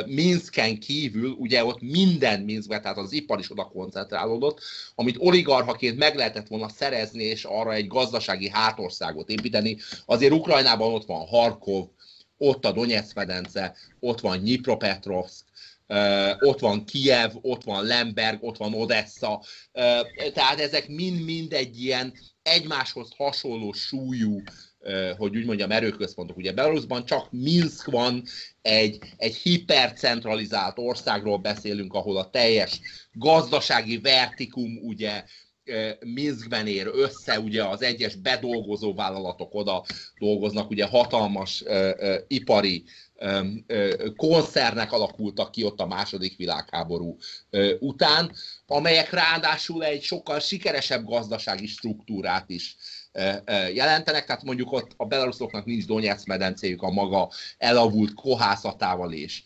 Minsken kívül, ugye ott minden Minskbe, tehát az ipar is oda koncentrálódott, amit oligarchaként meg lehetett volna szerezni, és arra egy gazdasági hátországot építeni. Azért Ukrajnában ott van Harkov, ott a Donetsz-medence, ott van Nyipropetrovsk, ott van Kiev, ott van Lemberg, ott van Odessa, tehát ezek mind-mind egy ilyen egymáshoz hasonló súlyú hogy úgy mondjam, erőközpontok. Ugye Belarusban csak Minsk van, egy, egy hipercentralizált országról beszélünk, ahol a teljes gazdasági vertikum ugye Minskben ér össze, ugye az egyes bedolgozó vállalatok oda dolgoznak, ugye hatalmas ipari koncernek alakultak ki ott a második világháború után, amelyek ráadásul egy sokkal sikeresebb gazdasági struktúrát is jelentenek, tehát mondjuk ott a belaruszoknak nincs Donetsz medencéjük a maga elavult kohászatával és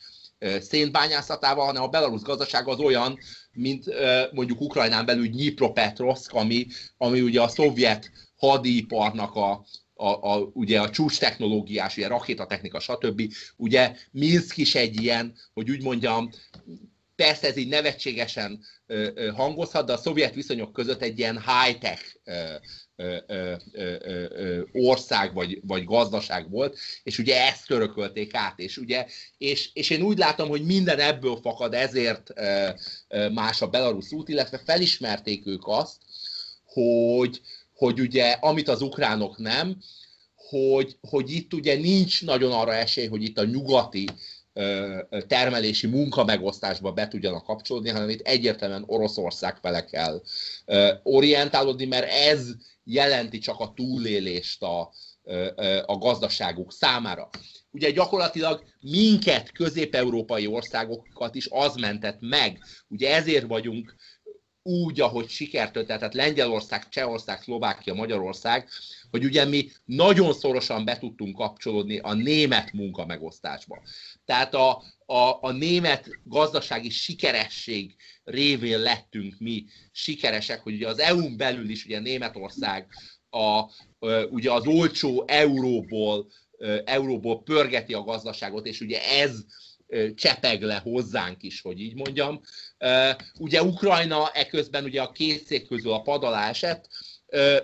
szénbányászatával, hanem a belarusz gazdaság az olyan, mint mondjuk Ukrajnán belül Dnipropetrovsk, ami, ami ugye a szovjet hadiparnak a, a, a, ugye a csúcs technológiás, ugye rakétatechnika, stb. Ugye Minsk is egy ilyen, hogy úgy mondjam, persze ez így nevetségesen hangozhat, de a szovjet viszonyok között egy ilyen high-tech ország vagy, vagy gazdaság volt, és ugye ezt törökölték át, és, ugye, és, és én úgy látom, hogy minden ebből fakad, ezért más a belarusz út, illetve felismerték ők azt, hogy, hogy ugye amit az ukránok nem, hogy, hogy itt ugye nincs nagyon arra esély, hogy itt a nyugati termelési munkamegosztásba be tudjanak kapcsolódni, hanem itt egyértelműen Oroszország fele kell orientálódni, mert ez jelenti csak a túlélést a, a gazdaságuk számára. Ugye gyakorlatilag minket, közép-európai országokat is az mentett meg. Ugye ezért vagyunk úgy, ahogy sikert tehát Lengyelország, Csehország, Szlovákia, Magyarország, hogy ugye mi nagyon szorosan be tudtunk kapcsolódni a német munkamegosztásba. Tehát a, a, a német gazdasági sikeresség révén lettünk mi sikeresek, hogy ugye az EU-n belül is ugye Németország a, ugye az olcsó euróból, euróból pörgeti a gazdaságot, és ugye ez csepeg le hozzánk is, hogy így mondjam. Ugye Ukrajna eközben ugye a két szék közül a pad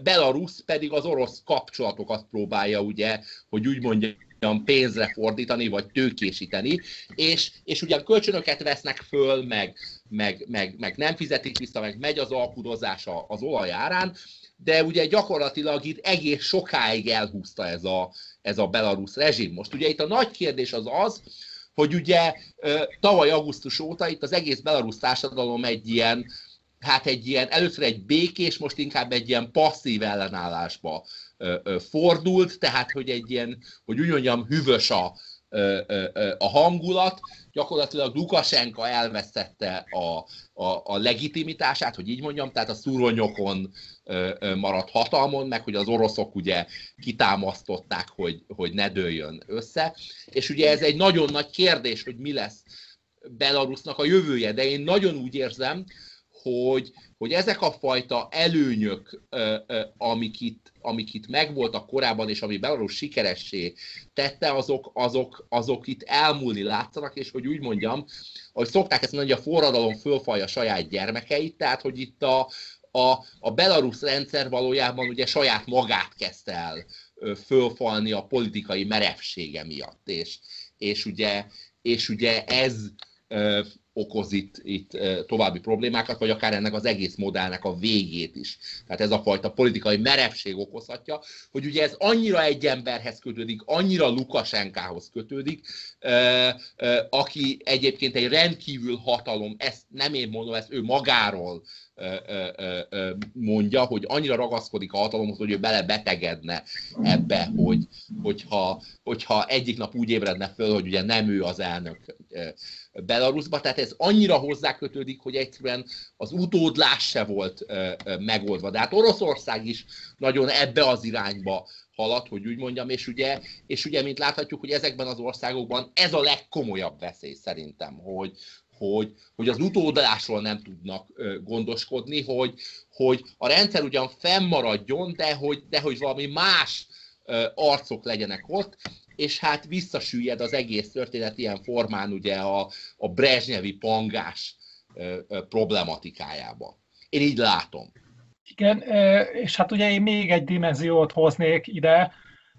Belarus pedig az orosz kapcsolatokat próbálja ugye, hogy úgy mondjam, pénzre fordítani, vagy tőkésíteni, és, és ugyan kölcsönöket vesznek föl, meg, meg, meg, meg nem fizetik vissza, meg megy az alkudozása az olajárán, de ugye gyakorlatilag itt egész sokáig elhúzta ez a, ez a belarusz rezsim. Most ugye itt a nagy kérdés az az, hogy ugye tavaly augusztus óta itt az egész belarusz társadalom egy ilyen, hát egy ilyen, először egy békés, most inkább egy ilyen passzív ellenállásba fordult, tehát hogy egy ilyen, hogy úgy mondjam, hűvös a, a hangulat, gyakorlatilag Lukasenka elvesztette a, a, a legitimitását, hogy így mondjam, tehát a szuronyokon maradt hatalmon, meg hogy az oroszok ugye kitámasztották, hogy, hogy ne dőljön össze. És ugye ez egy nagyon nagy kérdés, hogy mi lesz Belarusnak a jövője, de én nagyon úgy érzem, hogy, hogy ezek a fajta előnyök, amik itt, amik itt megvoltak korábban, és ami Belarus sikeressé tette, azok, azok, azok itt elmúlni látszanak, és hogy úgy mondjam, hogy szokták ezt mondani, hogy a forradalom fölfalja saját gyermekeit, tehát hogy itt a, a, a Belarus rendszer valójában ugye saját magát kezdte el fölfalni a politikai merevsége miatt, és, és, ugye, és ugye ez okoz itt, itt további problémákat, vagy akár ennek az egész modellnek a végét is. Tehát ez a fajta politikai merevség okozhatja, hogy ugye ez annyira egy emberhez kötődik, annyira Lukasenkához kötődik, aki egyébként egy rendkívül hatalom, ezt nem én mondom, ezt ő magáról mondja, hogy annyira ragaszkodik a hatalomhoz, hogy ő belebetegedne ebbe, hogy, hogyha, hogyha egyik nap úgy ébredne föl, hogy ugye nem ő az elnök Belarusba, tehát ez annyira hozzákötődik, hogy egyszerűen az utódlás se volt megoldva. De hát Oroszország is nagyon ebbe az irányba halad, hogy úgy mondjam, és ugye, és ugye, mint láthatjuk, hogy ezekben az országokban ez a legkomolyabb veszély szerintem, hogy, hogy, hogy az utódlásról nem tudnak gondoskodni, hogy, hogy a rendszer ugyan fennmaradjon, de hogy, de hogy valami más arcok legyenek ott, és hát visszasüllyed az egész történet ilyen formán ugye a, a Brezsnyevi pangás problematikájába. Én így látom. Igen, és hát ugye én még egy dimenziót hoznék ide,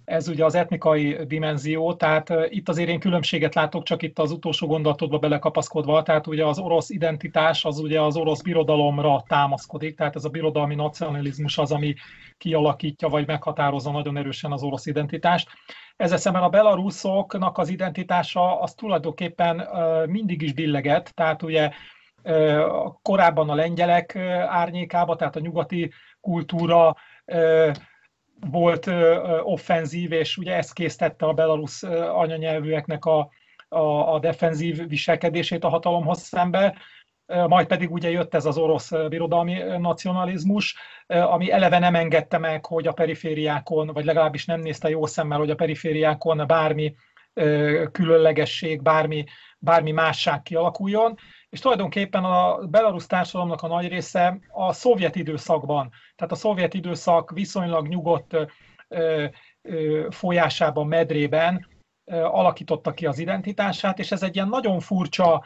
ez ugye az etnikai dimenzió, tehát itt azért én különbséget látok, csak itt az utolsó gondolatodba belekapaszkodva, tehát ugye az orosz identitás az ugye az orosz birodalomra támaszkodik, tehát ez a birodalmi nacionalizmus az, ami kialakítja vagy meghatározza nagyon erősen az orosz identitást. Ezzel szemben a belaruszoknak az identitása az tulajdonképpen mindig is billeget, tehát ugye korábban a lengyelek árnyékába, tehát a nyugati kultúra volt offenzív, és ugye ezt késztette a belarusz anyanyelvűeknek a, a, a defenzív viselkedését a hatalomhoz szembe, majd pedig ugye jött ez az orosz birodalmi nacionalizmus, ami eleve nem engedte meg, hogy a perifériákon, vagy legalábbis nem nézte jó szemmel, hogy a perifériákon bármi különlegesség, bármi, bármi másság kialakuljon, és tulajdonképpen a belarusz társadalomnak a nagy része a szovjet időszakban, tehát a szovjet időszak viszonylag nyugodt folyásában, medrében alakította ki az identitását, és ez egy ilyen nagyon furcsa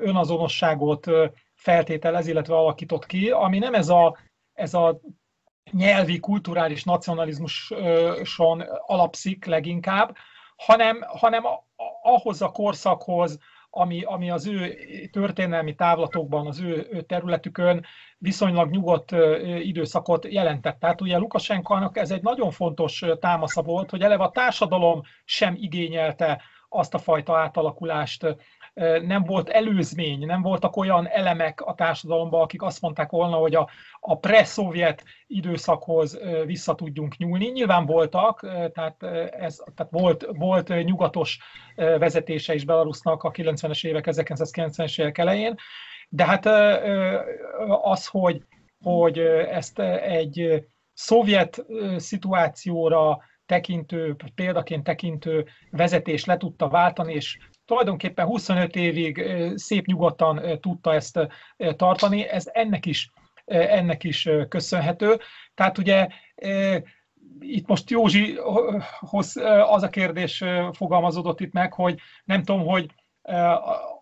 önazonosságot feltételez, illetve alakított ki, ami nem ez a, ez a nyelvi, kulturális nacionalizmuson alapszik leginkább, hanem, hanem ahhoz a korszakhoz, ami, ami az ő történelmi távlatokban, az ő, területükön viszonylag nyugodt időszakot jelentett. Tehát ugye Lukasenkának ez egy nagyon fontos támasza volt, hogy eleve a társadalom sem igényelte azt a fajta átalakulást, nem volt előzmény, nem voltak olyan elemek a társadalomban, akik azt mondták volna, hogy a, a pre-szovjet időszakhoz vissza tudjunk nyúlni. Nyilván voltak, tehát, ez, tehát volt, volt nyugatos vezetése is Belarusnak a 90-es évek, 1990-es évek elején, de hát az, hogy, hogy ezt egy szovjet szituációra tekintő, példaként tekintő vezetés le tudta váltani, és tulajdonképpen 25 évig szép nyugodtan tudta ezt tartani, ez ennek is, ennek is köszönhető. Tehát ugye itt most Józsihoz az a kérdés fogalmazódott itt meg, hogy nem tudom, hogy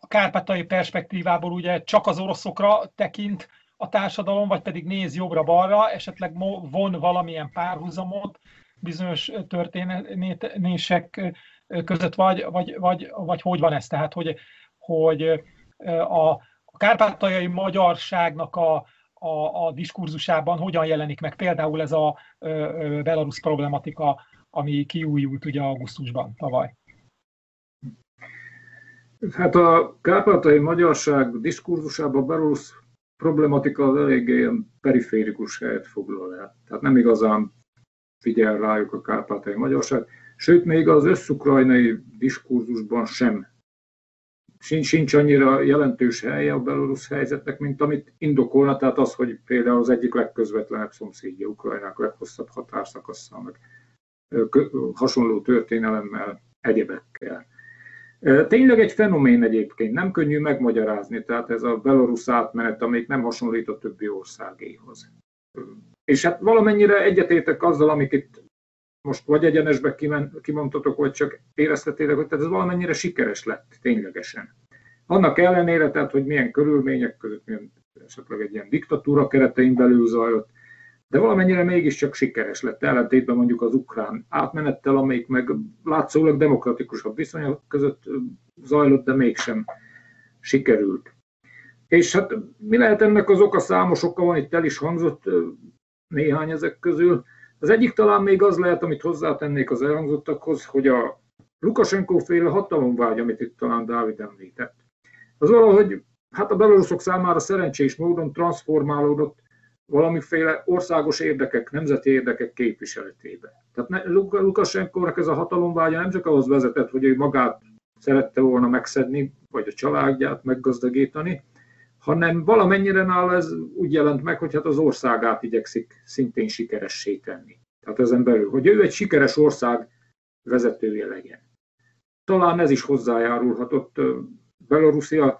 a kárpátai perspektívából ugye csak az oroszokra tekint a társadalom, vagy pedig néz jobbra-balra, esetleg von valamilyen párhuzamot bizonyos történések között, vagy, vagy, vagy, vagy hogy van ez? Tehát, hogy, hogy a, a kárpátaljai magyarságnak a, a, a diskurzusában hogyan jelenik meg például ez a belarusz problematika, ami kiújult ugye augusztusban tavaly? Hát a kárpátai magyarság diskurzusában a belarusz problematika az eléggé ilyen periférikus helyet foglal el. Tehát nem igazán figyel rájuk a kárpátai magyarság. Sőt, még az összukrajnai diskurzusban sem sincs, sincs annyira jelentős helye a belorusz helyzetnek, mint amit indokolna, tehát az, hogy például az egyik legközvetlenebb szomszédja Ukrajnák leghosszabb határszakasszal, meg hasonló történelemmel, egyebekkel. Tényleg egy fenomén egyébként, nem könnyű megmagyarázni, tehát ez a belorusz átmenet, amelyik nem hasonlít a többi országéhoz. És hát valamennyire egyetértek azzal, amit itt most vagy egyenesbe kimondtatok, vagy csak éreztetétek, hogy ez valamennyire sikeres lett ténylegesen. Annak ellenére, tehát, hogy milyen körülmények között, milyen esetleg egy ilyen diktatúra keretein belül zajlott, de valamennyire mégiscsak sikeres lett, ellentétben mondjuk az ukrán átmenettel, amelyik meg látszólag demokratikusabb viszonyok között zajlott, de mégsem sikerült. És hát mi lehet ennek az oka? Számos oka van, itt el is hangzott néhány ezek közül. Az egyik talán még az lehet, amit hozzátennék az elhangzottakhoz, hogy a Lukasenko féle hatalomvágy, amit itt talán Dávid említett, az valahogy hát a beloruszok számára szerencsés módon transformálódott valamiféle országos érdekek, nemzeti érdekek képviseletébe. Tehát Lukasenkónak ez a hatalomvágya nem csak ahhoz vezetett, hogy ő magát szerette volna megszedni, vagy a családját meggazdagítani, hanem valamennyire nála ez úgy jelent meg, hogy hát az országát igyekszik szintén sikeressé tenni. Tehát ezen belül, hogy ő egy sikeres ország vezetője legyen. Talán ez is hozzájárulhatott Belorusszia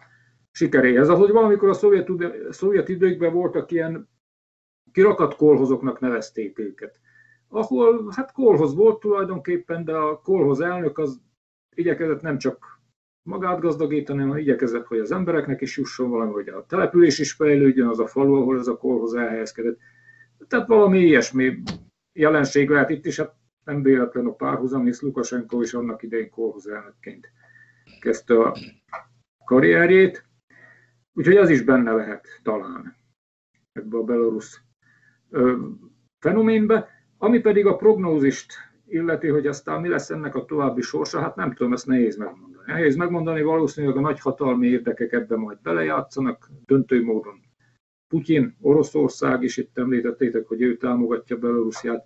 sikeréhez. Ahogy valamikor a szovjet, szovjet időkben voltak ilyen kirakat kolhozoknak nevezték őket, ahol hát kolhoz volt tulajdonképpen, de a kolhoz elnök az igyekezett nem csak magát gazdagítani, hanem igyekezett, hogy az embereknek is jusson valami, hogy a település is fejlődjön, az a falu, ahol ez a korhoz elhelyezkedett. Tehát valami ilyesmi jelenség lehet itt is, hát nem véletlen a párhuzam, hisz Lukasenko is annak idején korhoz elnökként kezdte a karrierjét. Úgyhogy az is benne lehet talán ebbe a belorusz fenoménbe. Ami pedig a prognózist illeti, hogy aztán mi lesz ennek a további sorsa, hát nem tudom, ezt nehéz megmondani. Nehéz megmondani, valószínűleg a nagyhatalmi érdekek ebben majd belejátszanak, döntő módon Putyin, Oroszország is, itt említettétek, hogy ő támogatja Belorussziát.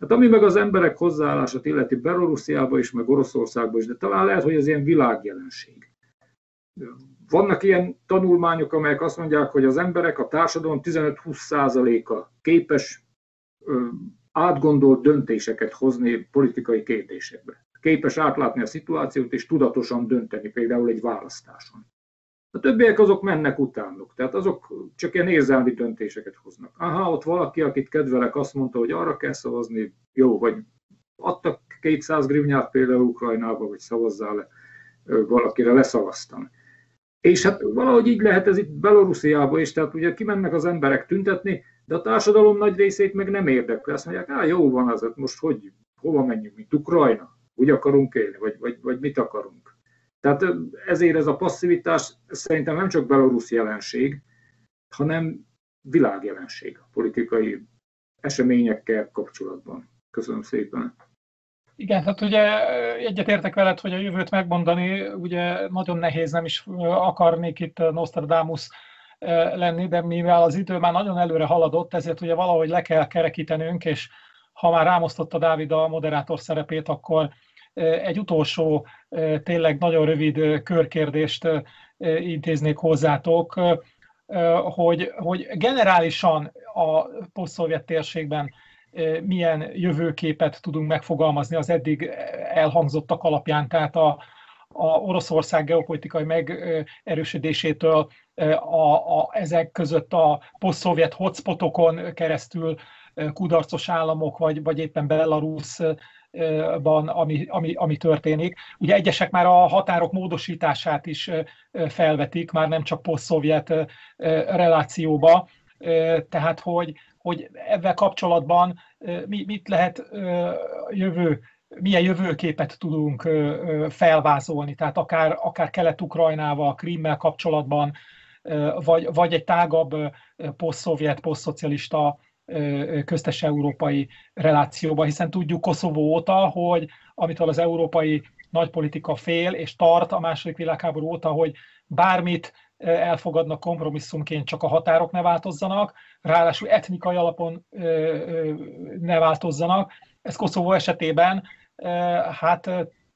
Hát ami meg az emberek hozzáállását illeti Belorussziába is, meg Oroszországba is, de talán lehet, hogy ez ilyen világjelenség. Vannak ilyen tanulmányok, amelyek azt mondják, hogy az emberek, a társadalom 15-20%-a képes átgondolt döntéseket hozni politikai kérdésekbe. Képes átlátni a szituációt és tudatosan dönteni, például egy választáson. A többiek azok mennek utánuk, tehát azok csak ilyen érzelmi döntéseket hoznak. Aha, ott valaki, akit kedvelek, azt mondta, hogy arra kell szavazni, jó, vagy adtak 200 grivnyát például Ukrajnába, vagy szavazzál le, valakire leszavaztam. És hát valahogy így lehet ez itt Belorussziában is, tehát ugye kimennek az emberek tüntetni, de a társadalom nagy részét meg nem érdekli. Azt mondják, á, jó van az, hát most hogy, hova menjünk, mint Ukrajna? Úgy akarunk élni, vagy, vagy, vagy mit akarunk? Tehát ezért ez a passzivitás szerintem nem csak belorusz jelenség, hanem világjelenség a politikai eseményekkel kapcsolatban. Köszönöm szépen. Igen, tehát ugye egyetértek veled, hogy a jövőt megmondani, ugye nagyon nehéz, nem is akarnék itt Nostradamus lenni, de mivel az idő már nagyon előre haladott, ezért ugye valahogy le kell kerekítenünk, és ha már rámosztotta Dávid a moderátor szerepét, akkor egy utolsó, tényleg nagyon rövid körkérdést intéznék hozzátok, hogy, hogy generálisan a posztszovjet térségben milyen jövőképet tudunk megfogalmazni az eddig elhangzottak alapján, tehát a, a Oroszország geopolitikai megerősödésétől a, a, ezek között a posztszovjet hotspotokon keresztül kudarcos államok, vagy, vagy éppen Belarus ban, ami, ami, ami történik. Ugye egyesek már a határok módosítását is felvetik, már nem csak poszt-szovjet relációba, tehát hogy, hogy ebben kapcsolatban mit lehet jövő, milyen jövőképet tudunk felvázolni, tehát akár, akár Kelet-Ukrajnával, Krímmel kapcsolatban, vagy, vagy egy tágabb poszt-szovjet, poszt-szocialista köztes európai relációba, hiszen tudjuk Koszovó óta, hogy amitől az európai nagypolitika fél és tart a második világháború óta, hogy bármit elfogadnak kompromisszumként, csak a határok ne változzanak, ráadásul etnikai alapon ne változzanak. Ez Koszovó esetében, hát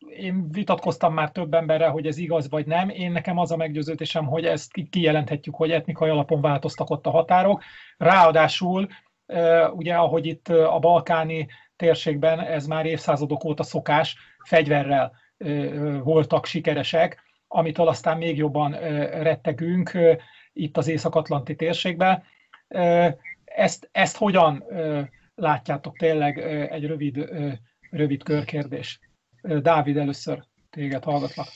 én vitatkoztam már több emberrel, hogy ez igaz vagy nem. Én nekem az a meggyőződésem, hogy ezt kijelenthetjük, hogy etnikai alapon változtak ott a határok. Ráadásul ugye ahogy itt a balkáni térségben ez már évszázadok óta szokás, fegyverrel voltak sikeresek, amitől aztán még jobban rettegünk itt az Észak-Atlanti térségben. Ezt, ezt hogyan látjátok tényleg egy rövid, rövid körkérdés? Dávid, először téged hallgatlak.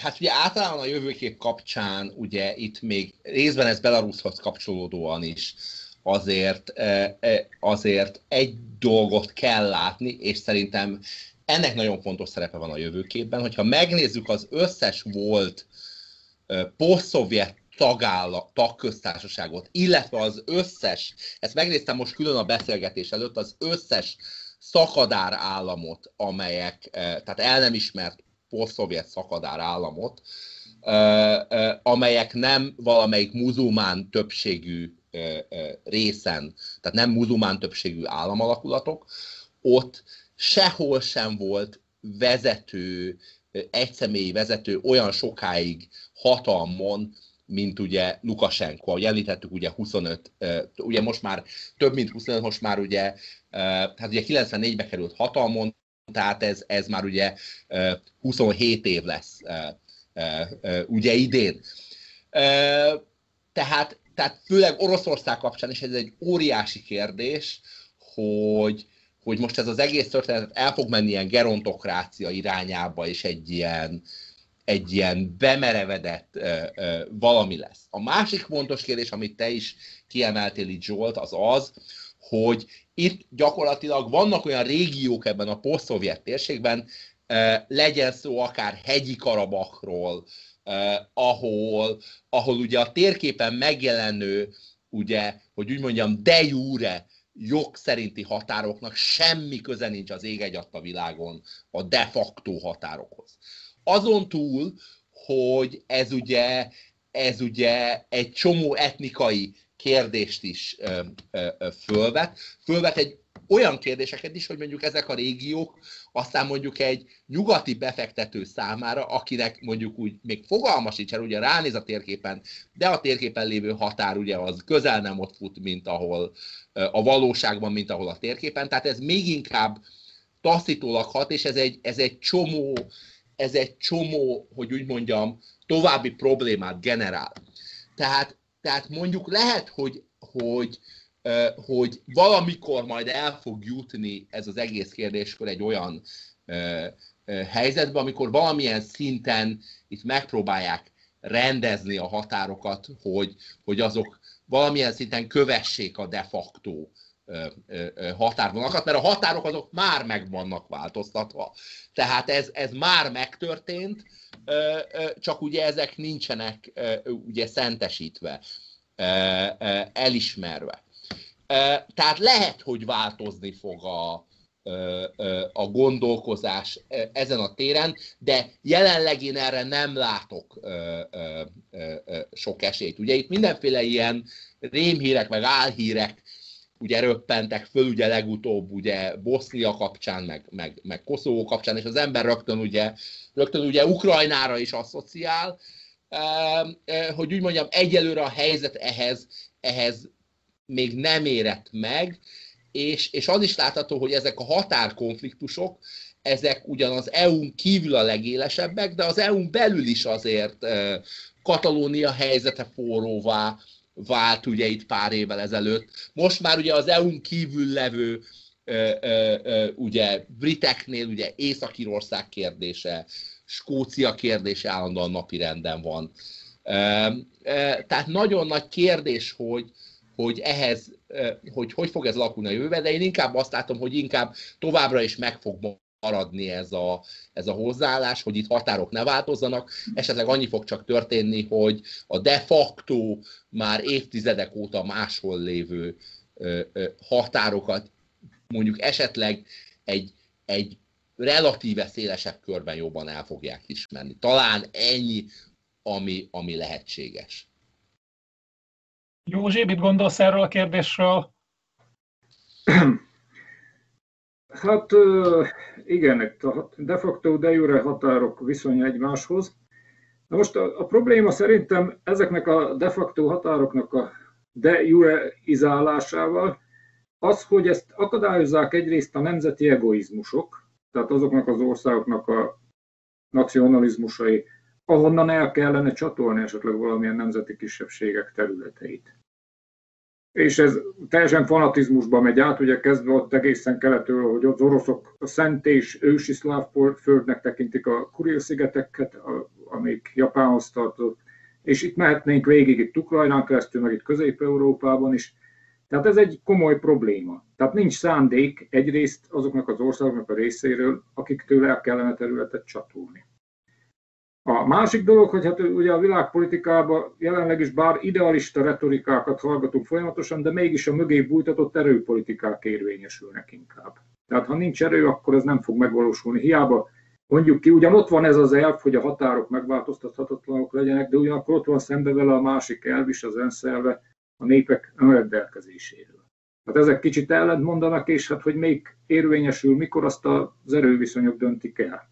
Hát ugye általában a jövőkép kapcsán, ugye itt még részben ez Belarushoz kapcsolódóan is azért, e, e, azért egy dolgot kell látni, és szerintem ennek nagyon fontos szerepe van a jövőképben, hogyha megnézzük az összes volt e, posztszovjet tagálla, tagköztársaságot, illetve az összes, ezt megnéztem most külön a beszélgetés előtt, az összes szakadár államot, amelyek, tehát el nem ismert posztszovjet szakadár államot, amelyek nem valamelyik muzulmán többségű részen, tehát nem muzulmán többségű államalakulatok, ott sehol sem volt vezető, egyszemélyi vezető olyan sokáig hatalmon, mint ugye Lukasenko, ahogy említettük, ugye 25, ugye most már több mint 25, most már ugye, hát ugye 94-be került hatalmon, tehát ez, ez már ugye 27 év lesz ugye idén. Tehát tehát főleg Oroszország kapcsán is ez egy óriási kérdés, hogy, hogy most ez az egész történet el fog menni ilyen gerontokrácia irányába, és egy ilyen, egy ilyen bemerevedett ö, ö, valami lesz. A másik fontos kérdés, amit te is kiemeltél itt Zsolt, az az, hogy itt gyakorlatilag vannak olyan régiók ebben a poszt térségben, legyen szó akár hegyi Karabakról, ahol, ahol ugye a térképen megjelenő, ugye, hogy úgy mondjam, de jure jog szerinti határoknak semmi köze nincs az ég egy a világon a de facto határokhoz. azon túl, hogy ez ugye, ez ugye egy csomó etnikai kérdést is ö, ö, fölvet. Fölvet egy olyan kérdéseket is, hogy mondjuk ezek a régiók aztán mondjuk egy nyugati befektető számára, akinek mondjuk úgy még fogalma sincs ugye ránéz a térképen, de a térképen lévő határ ugye az közel nem ott fut, mint ahol a valóságban, mint ahol a térképen, tehát ez még inkább taszítólag hat, és ez egy, ez egy csomó, ez egy csomó, hogy úgy mondjam, további problémát generál. Tehát, tehát mondjuk lehet, hogy, hogy, hogy valamikor majd el fog jutni ez az egész kérdéskör egy olyan helyzetbe, amikor valamilyen szinten itt megpróbálják rendezni a határokat, hogy, hogy azok valamilyen szinten kövessék a de facto határvonalakat, mert a határok azok már meg vannak változtatva. Tehát ez, ez már megtörtént, csak ugye ezek nincsenek ugye szentesítve, elismerve. Tehát lehet, hogy változni fog a, a gondolkozás ezen a téren, de jelenleg én erre nem látok sok esélyt. Ugye itt mindenféle ilyen rémhírek, meg álhírek ugye röppentek föl, ugye legutóbb ugye Bosznia kapcsán, meg, meg, meg Koszovó kapcsán, és az ember rögtön ugye, rögtön ugye Ukrajnára is asszociál, hogy úgy mondjam, egyelőre a helyzet ehhez, ehhez még nem érett meg, és, és az is látható, hogy ezek a határkonfliktusok, ezek ugyan az EU-n kívül a legélesebbek, de az EU-n belül is azért Katalónia helyzete forróvá vált ugye itt pár évvel ezelőtt. Most már ugye az EU-n kívül levő ugye briteknél ugye Észak-Írország kérdése, Skócia kérdése állandóan napirenden van. Tehát nagyon nagy kérdés, hogy, hogy ehhez, hogy hogy fog ez alakulni a jövőben, de én inkább azt látom, hogy inkább továbbra is meg fog maradni ez a, ez a hozzáállás, hogy itt határok ne változzanak, esetleg annyi fog csak történni, hogy a de facto már évtizedek óta máshol lévő határokat mondjuk esetleg egy, egy relatíve szélesebb körben jobban el fogják ismerni. Talán ennyi, ami, ami lehetséges. Józsi, mit gondolsz erről a kérdésről? [clears throat] Hát igen, de facto de jure határok viszonya egymáshoz. Na most a, a probléma szerintem ezeknek a de facto határoknak a de jure izálásával az, hogy ezt akadályozzák egyrészt a nemzeti egoizmusok, tehát azoknak az országoknak a nacionalizmusai, ahonnan el kellene csatolni esetleg valamilyen nemzeti kisebbségek területeit. És ez teljesen fanatizmusba megy át, ugye kezdve ott egészen keletről, hogy az oroszok a szent és ősi szláv földnek tekintik a Kuril-szigeteket, amik Japánhoz tartozott, és itt mehetnénk végig itt Ukrajnán keresztül, meg itt Közép-Európában is. Tehát ez egy komoly probléma. Tehát nincs szándék egyrészt azoknak az országoknak a részéről, akiktől el kellene területet csatolni. A másik dolog, hogy hát ugye a világpolitikában jelenleg is bár idealista retorikákat hallgatunk folyamatosan, de mégis a mögé bújtatott erőpolitikák érvényesülnek inkább. Tehát ha nincs erő, akkor ez nem fog megvalósulni. Hiába mondjuk ki, ugyan ott van ez az elv, hogy a határok megváltoztathatatlanok legyenek, de ugyanakkor ott van szembe vele a másik elv is, az elszelve a népek önrendelkezéséről. Hát ezek kicsit ellent mondanak, és hát hogy még érvényesül, mikor azt az erőviszonyok döntik el.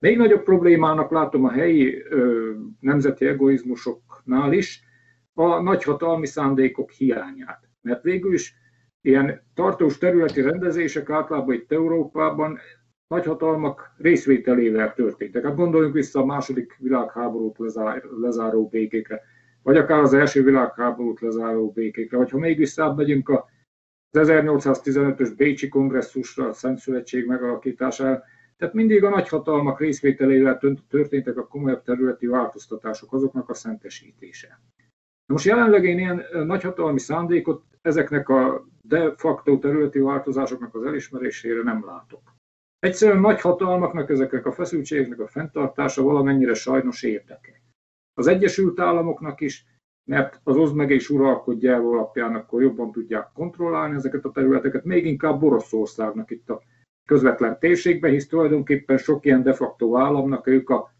Még nagyobb problémának látom a helyi ö, nemzeti egoizmusoknál is a nagyhatalmi szándékok hiányát. Mert végül is ilyen tartós területi rendezések általában itt Európában nagyhatalmak részvételével történtek. Hát gondoljunk vissza a második világháborút lezár, lezáró békékre, vagy akár az első világháborút lezáró békékre, vagy ha még visszamegyünk a az 1815-ös Bécsi kongresszusra, a Szent Szövetség megalakítására, tehát mindig a nagyhatalmak részvételével történtek a komolyabb területi változtatások, azoknak a szentesítése. Most jelenleg én ilyen nagyhatalmi szándékot ezeknek a de facto területi változásoknak az elismerésére nem látok. Egyszerűen nagyhatalmaknak ezeknek a feszültségeknek a fenntartása valamennyire sajnos érdeke. Az Egyesült Államoknak is, mert az oszd meg és uralkodja el alapján akkor jobban tudják kontrollálni ezeket a területeket, még inkább Oroszországnak itt a közvetlen térségbe, hisz tulajdonképpen sok ilyen de facto államnak ők a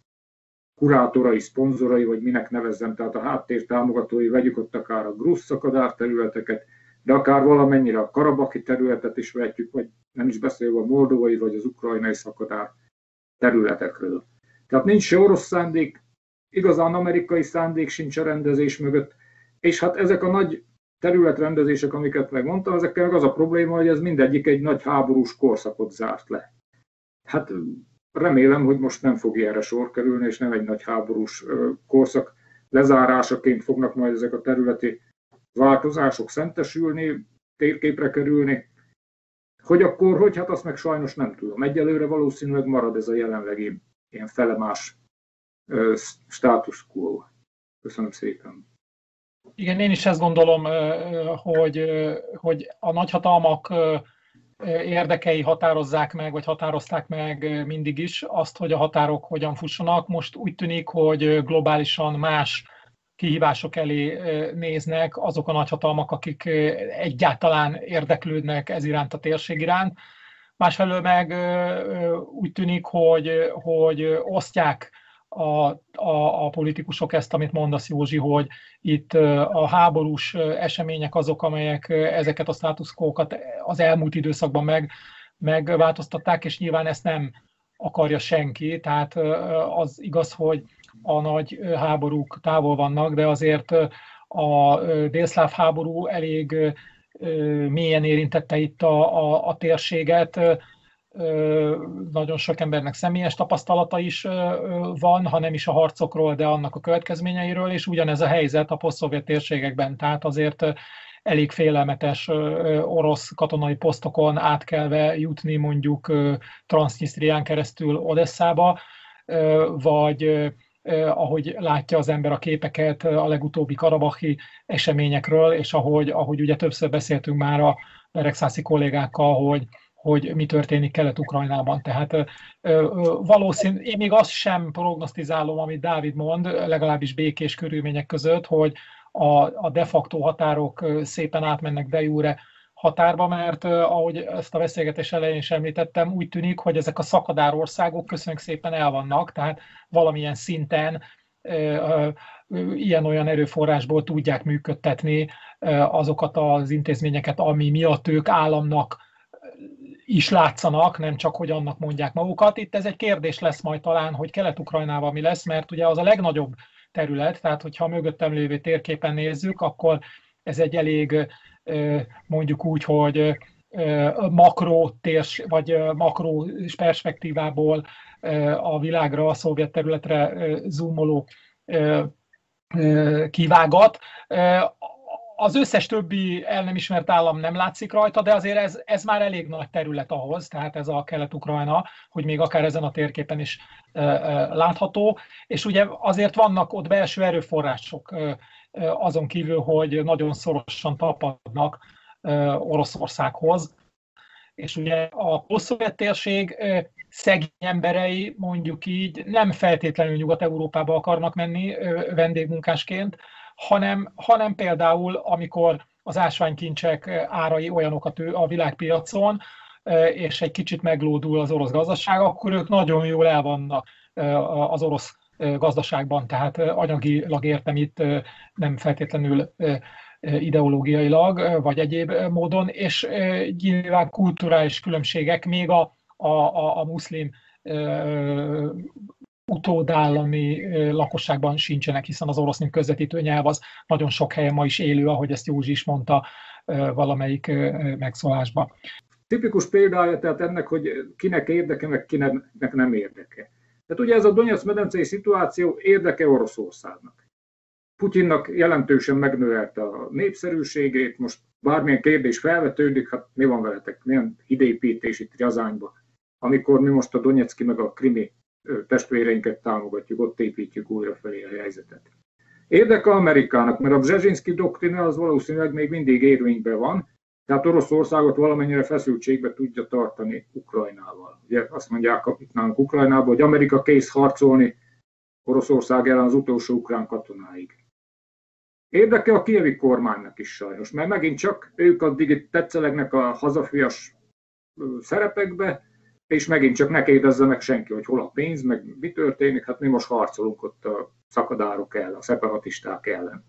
kurátorai, szponzorai, vagy minek nevezzem, tehát a háttér támogatói, vegyük ott akár a grussz szakadár területeket, de akár valamennyire a karabaki területet is vetjük, vagy nem is beszélve a moldovai vagy az ukrajnai szakadár területekről. Tehát nincs se orosz szándék, igazán amerikai szándék sincs a rendezés mögött, és hát ezek a nagy területrendezések, amiket megmondtam, ezekkel meg az a probléma, hogy ez mindegyik egy nagy háborús korszakot zárt le. Hát remélem, hogy most nem fog erre sor kerülni, és nem egy nagy háborús korszak lezárásaként fognak majd ezek a területi változások szentesülni, térképre kerülni. Hogy akkor, hogy hát azt meg sajnos nem tudom. Egyelőre valószínűleg marad ez a jelenlegi ilyen felemás status quo. Köszönöm szépen. Igen, én is ezt gondolom, hogy, hogy a nagyhatalmak érdekei határozzák meg, vagy határozták meg mindig is azt, hogy a határok hogyan fussanak. Most úgy tűnik, hogy globálisan más kihívások elé néznek azok a nagyhatalmak, akik egyáltalán érdeklődnek ez iránt a térség iránt. Másfelől meg úgy tűnik, hogy, hogy osztják a, a, a politikusok ezt, amit mondasz Józsi, hogy itt a háborús események azok, amelyek ezeket a státuszkókat az elmúlt időszakban meg, megváltoztatták, és nyilván ezt nem akarja senki, tehát az igaz, hogy a nagy háborúk távol vannak, de azért a délszláv háború elég mélyen érintette itt a, a, a térséget, nagyon sok embernek személyes tapasztalata is van, ha nem is a harcokról, de annak a következményeiről, és ugyanez a helyzet a posztszovjet térségekben, tehát azért elég félelmetes orosz katonai posztokon átkelve jutni mondjuk Transnistrián keresztül Odesszába, vagy ahogy látja az ember a képeket a legutóbbi karabahi eseményekről, és ahogy, ahogy ugye többször beszéltünk már a Rexászi kollégákkal, hogy hogy mi történik Kelet-Ukrajnában. Tehát valószínű, én még azt sem prognosztizálom, amit Dávid mond, legalábbis békés körülmények között, hogy a, a de facto határok szépen átmennek de jure határba, mert ahogy ezt a beszélgetés elején is említettem, úgy tűnik, hogy ezek a szakadár országok köszönjük szépen el vannak, tehát valamilyen szinten ilyen-olyan erőforrásból tudják működtetni azokat az intézményeket, ami miatt ők államnak is látszanak, nem csak, hogy annak mondják magukat. Itt ez egy kérdés lesz majd talán, hogy Kelet-Ukrajnával mi lesz, mert ugye az a legnagyobb terület, tehát hogyha a mögöttem lévő térképen nézzük, akkor ez egy elég mondjuk úgy, hogy makró térs, vagy makró perspektívából a világra, a szovjet területre zoomoló kivágat az összes többi el nem ismert állam nem látszik rajta, de azért ez, ez már elég nagy terület ahhoz, tehát ez a Kelet-Ukrajna, hogy még akár ezen a térképen is e, e, látható. És ugye azért vannak ott belső erőforrások e, azon kívül, hogy nagyon szorosan tapadnak e, Oroszországhoz. És ugye a posztszovjet térség szegény emberei, mondjuk így, nem feltétlenül Nyugat-Európába akarnak menni vendégmunkásként, hanem, hanem például, amikor az ásványkincsek árai olyanokat a világpiacon, és egy kicsit meglódul az orosz gazdaság, akkor ők nagyon jól el vannak az orosz gazdaságban, tehát anyagilag értem itt nem feltétlenül ideológiailag, vagy egyéb módon, és nyilván kulturális különbségek még a, a, a muszlim utódállami lakosságban sincsenek, hiszen az orosz mint közvetítő nyelv az nagyon sok helyen ma is élő, ahogy ezt Józsi is mondta valamelyik megszólásban. Tipikus példája tehát ennek, hogy kinek érdeke, meg kinek nem érdeke. Tehát ugye ez a Donetsz medencei szituáció érdeke Oroszországnak. Putyinnak jelentősen megnövelte a népszerűségét, most bármilyen kérdés felvetődik, hát mi van veletek, milyen idépítés itt Jazányba, amikor mi most a Donetszki meg a Krimi testvéreinket támogatjuk, ott építjük újra felé a helyzetet. Érdeke Amerikának, mert a Brzezinski doktrina az valószínűleg még mindig érvényben van, tehát Oroszországot valamennyire feszültségbe tudja tartani Ukrajnával. Ugye azt mondják itt nálunk Ukrajnában, hogy Amerika kész harcolni Oroszország ellen az utolsó ukrán katonáig. Érdeke a kievi kormánynak is sajnos, mert megint csak ők addig tetszelegnek a hazafias szerepekbe, és megint csak ne kérdezze meg senki, hogy hol a pénz, meg mi történik, hát mi most harcolunk ott a szakadárok ellen, a szeparatisták ellen.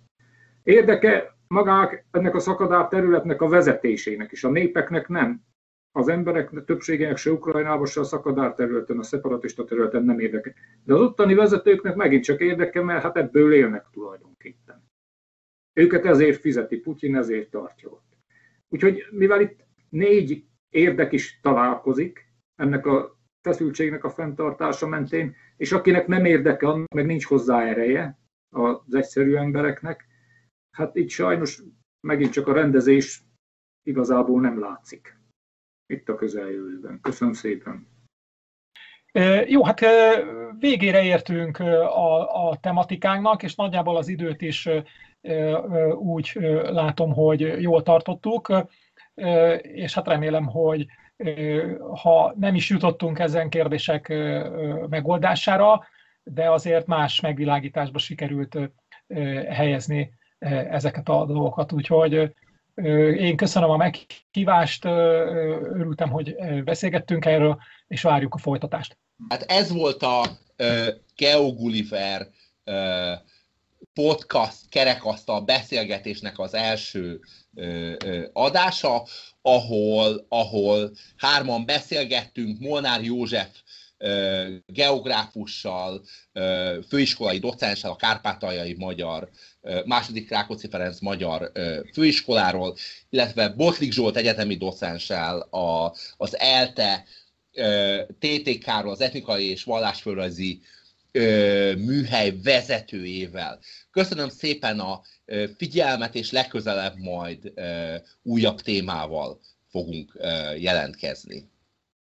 Érdeke magák ennek a szakadár területnek a vezetésének is, a népeknek nem. Az emberek többségének se Ukrajnában, se a szakadár területen, a szeparatista területen nem érdeke. De az ottani vezetőknek megint csak érdeke, mert hát ebből élnek tulajdonképpen. Őket ezért fizeti, Putyin ezért tartja ott. Úgyhogy mivel itt négy érdek is találkozik ennek a feszültségnek a fenntartása mentén, és akinek nem érdeke, meg nincs hozzá ereje az egyszerű embereknek, hát itt sajnos megint csak a rendezés igazából nem látszik itt a közeljövőben. Köszönöm szépen! Jó, hát végére értünk a, a tematikánknak, és nagyjából az időt is úgy látom, hogy jól tartottuk, és hát remélem, hogy ha nem is jutottunk ezen kérdések megoldására, de azért más megvilágításba sikerült helyezni ezeket a dolgokat. Úgyhogy én köszönöm a meghívást, örültem, hogy beszélgettünk erről, és várjuk a folytatást. Hát ez volt a Geo Gulliver podcast kerekasztal beszélgetésnek az első uh, uh, adása, ahol, ahol hárman beszélgettünk Molnár József geográfussal, főiskolai docenssel, a Kárpátaljai Magyar, második Rákóczi Ferenc Magyar főiskoláról, illetve Botlik Zsolt egyetemi docenssel, a, az ELTE TTK-ról, az etnikai és vallásföldrajzi műhely vezetőjével. Köszönöm szépen a figyelmet, és legközelebb majd újabb témával fogunk jelentkezni.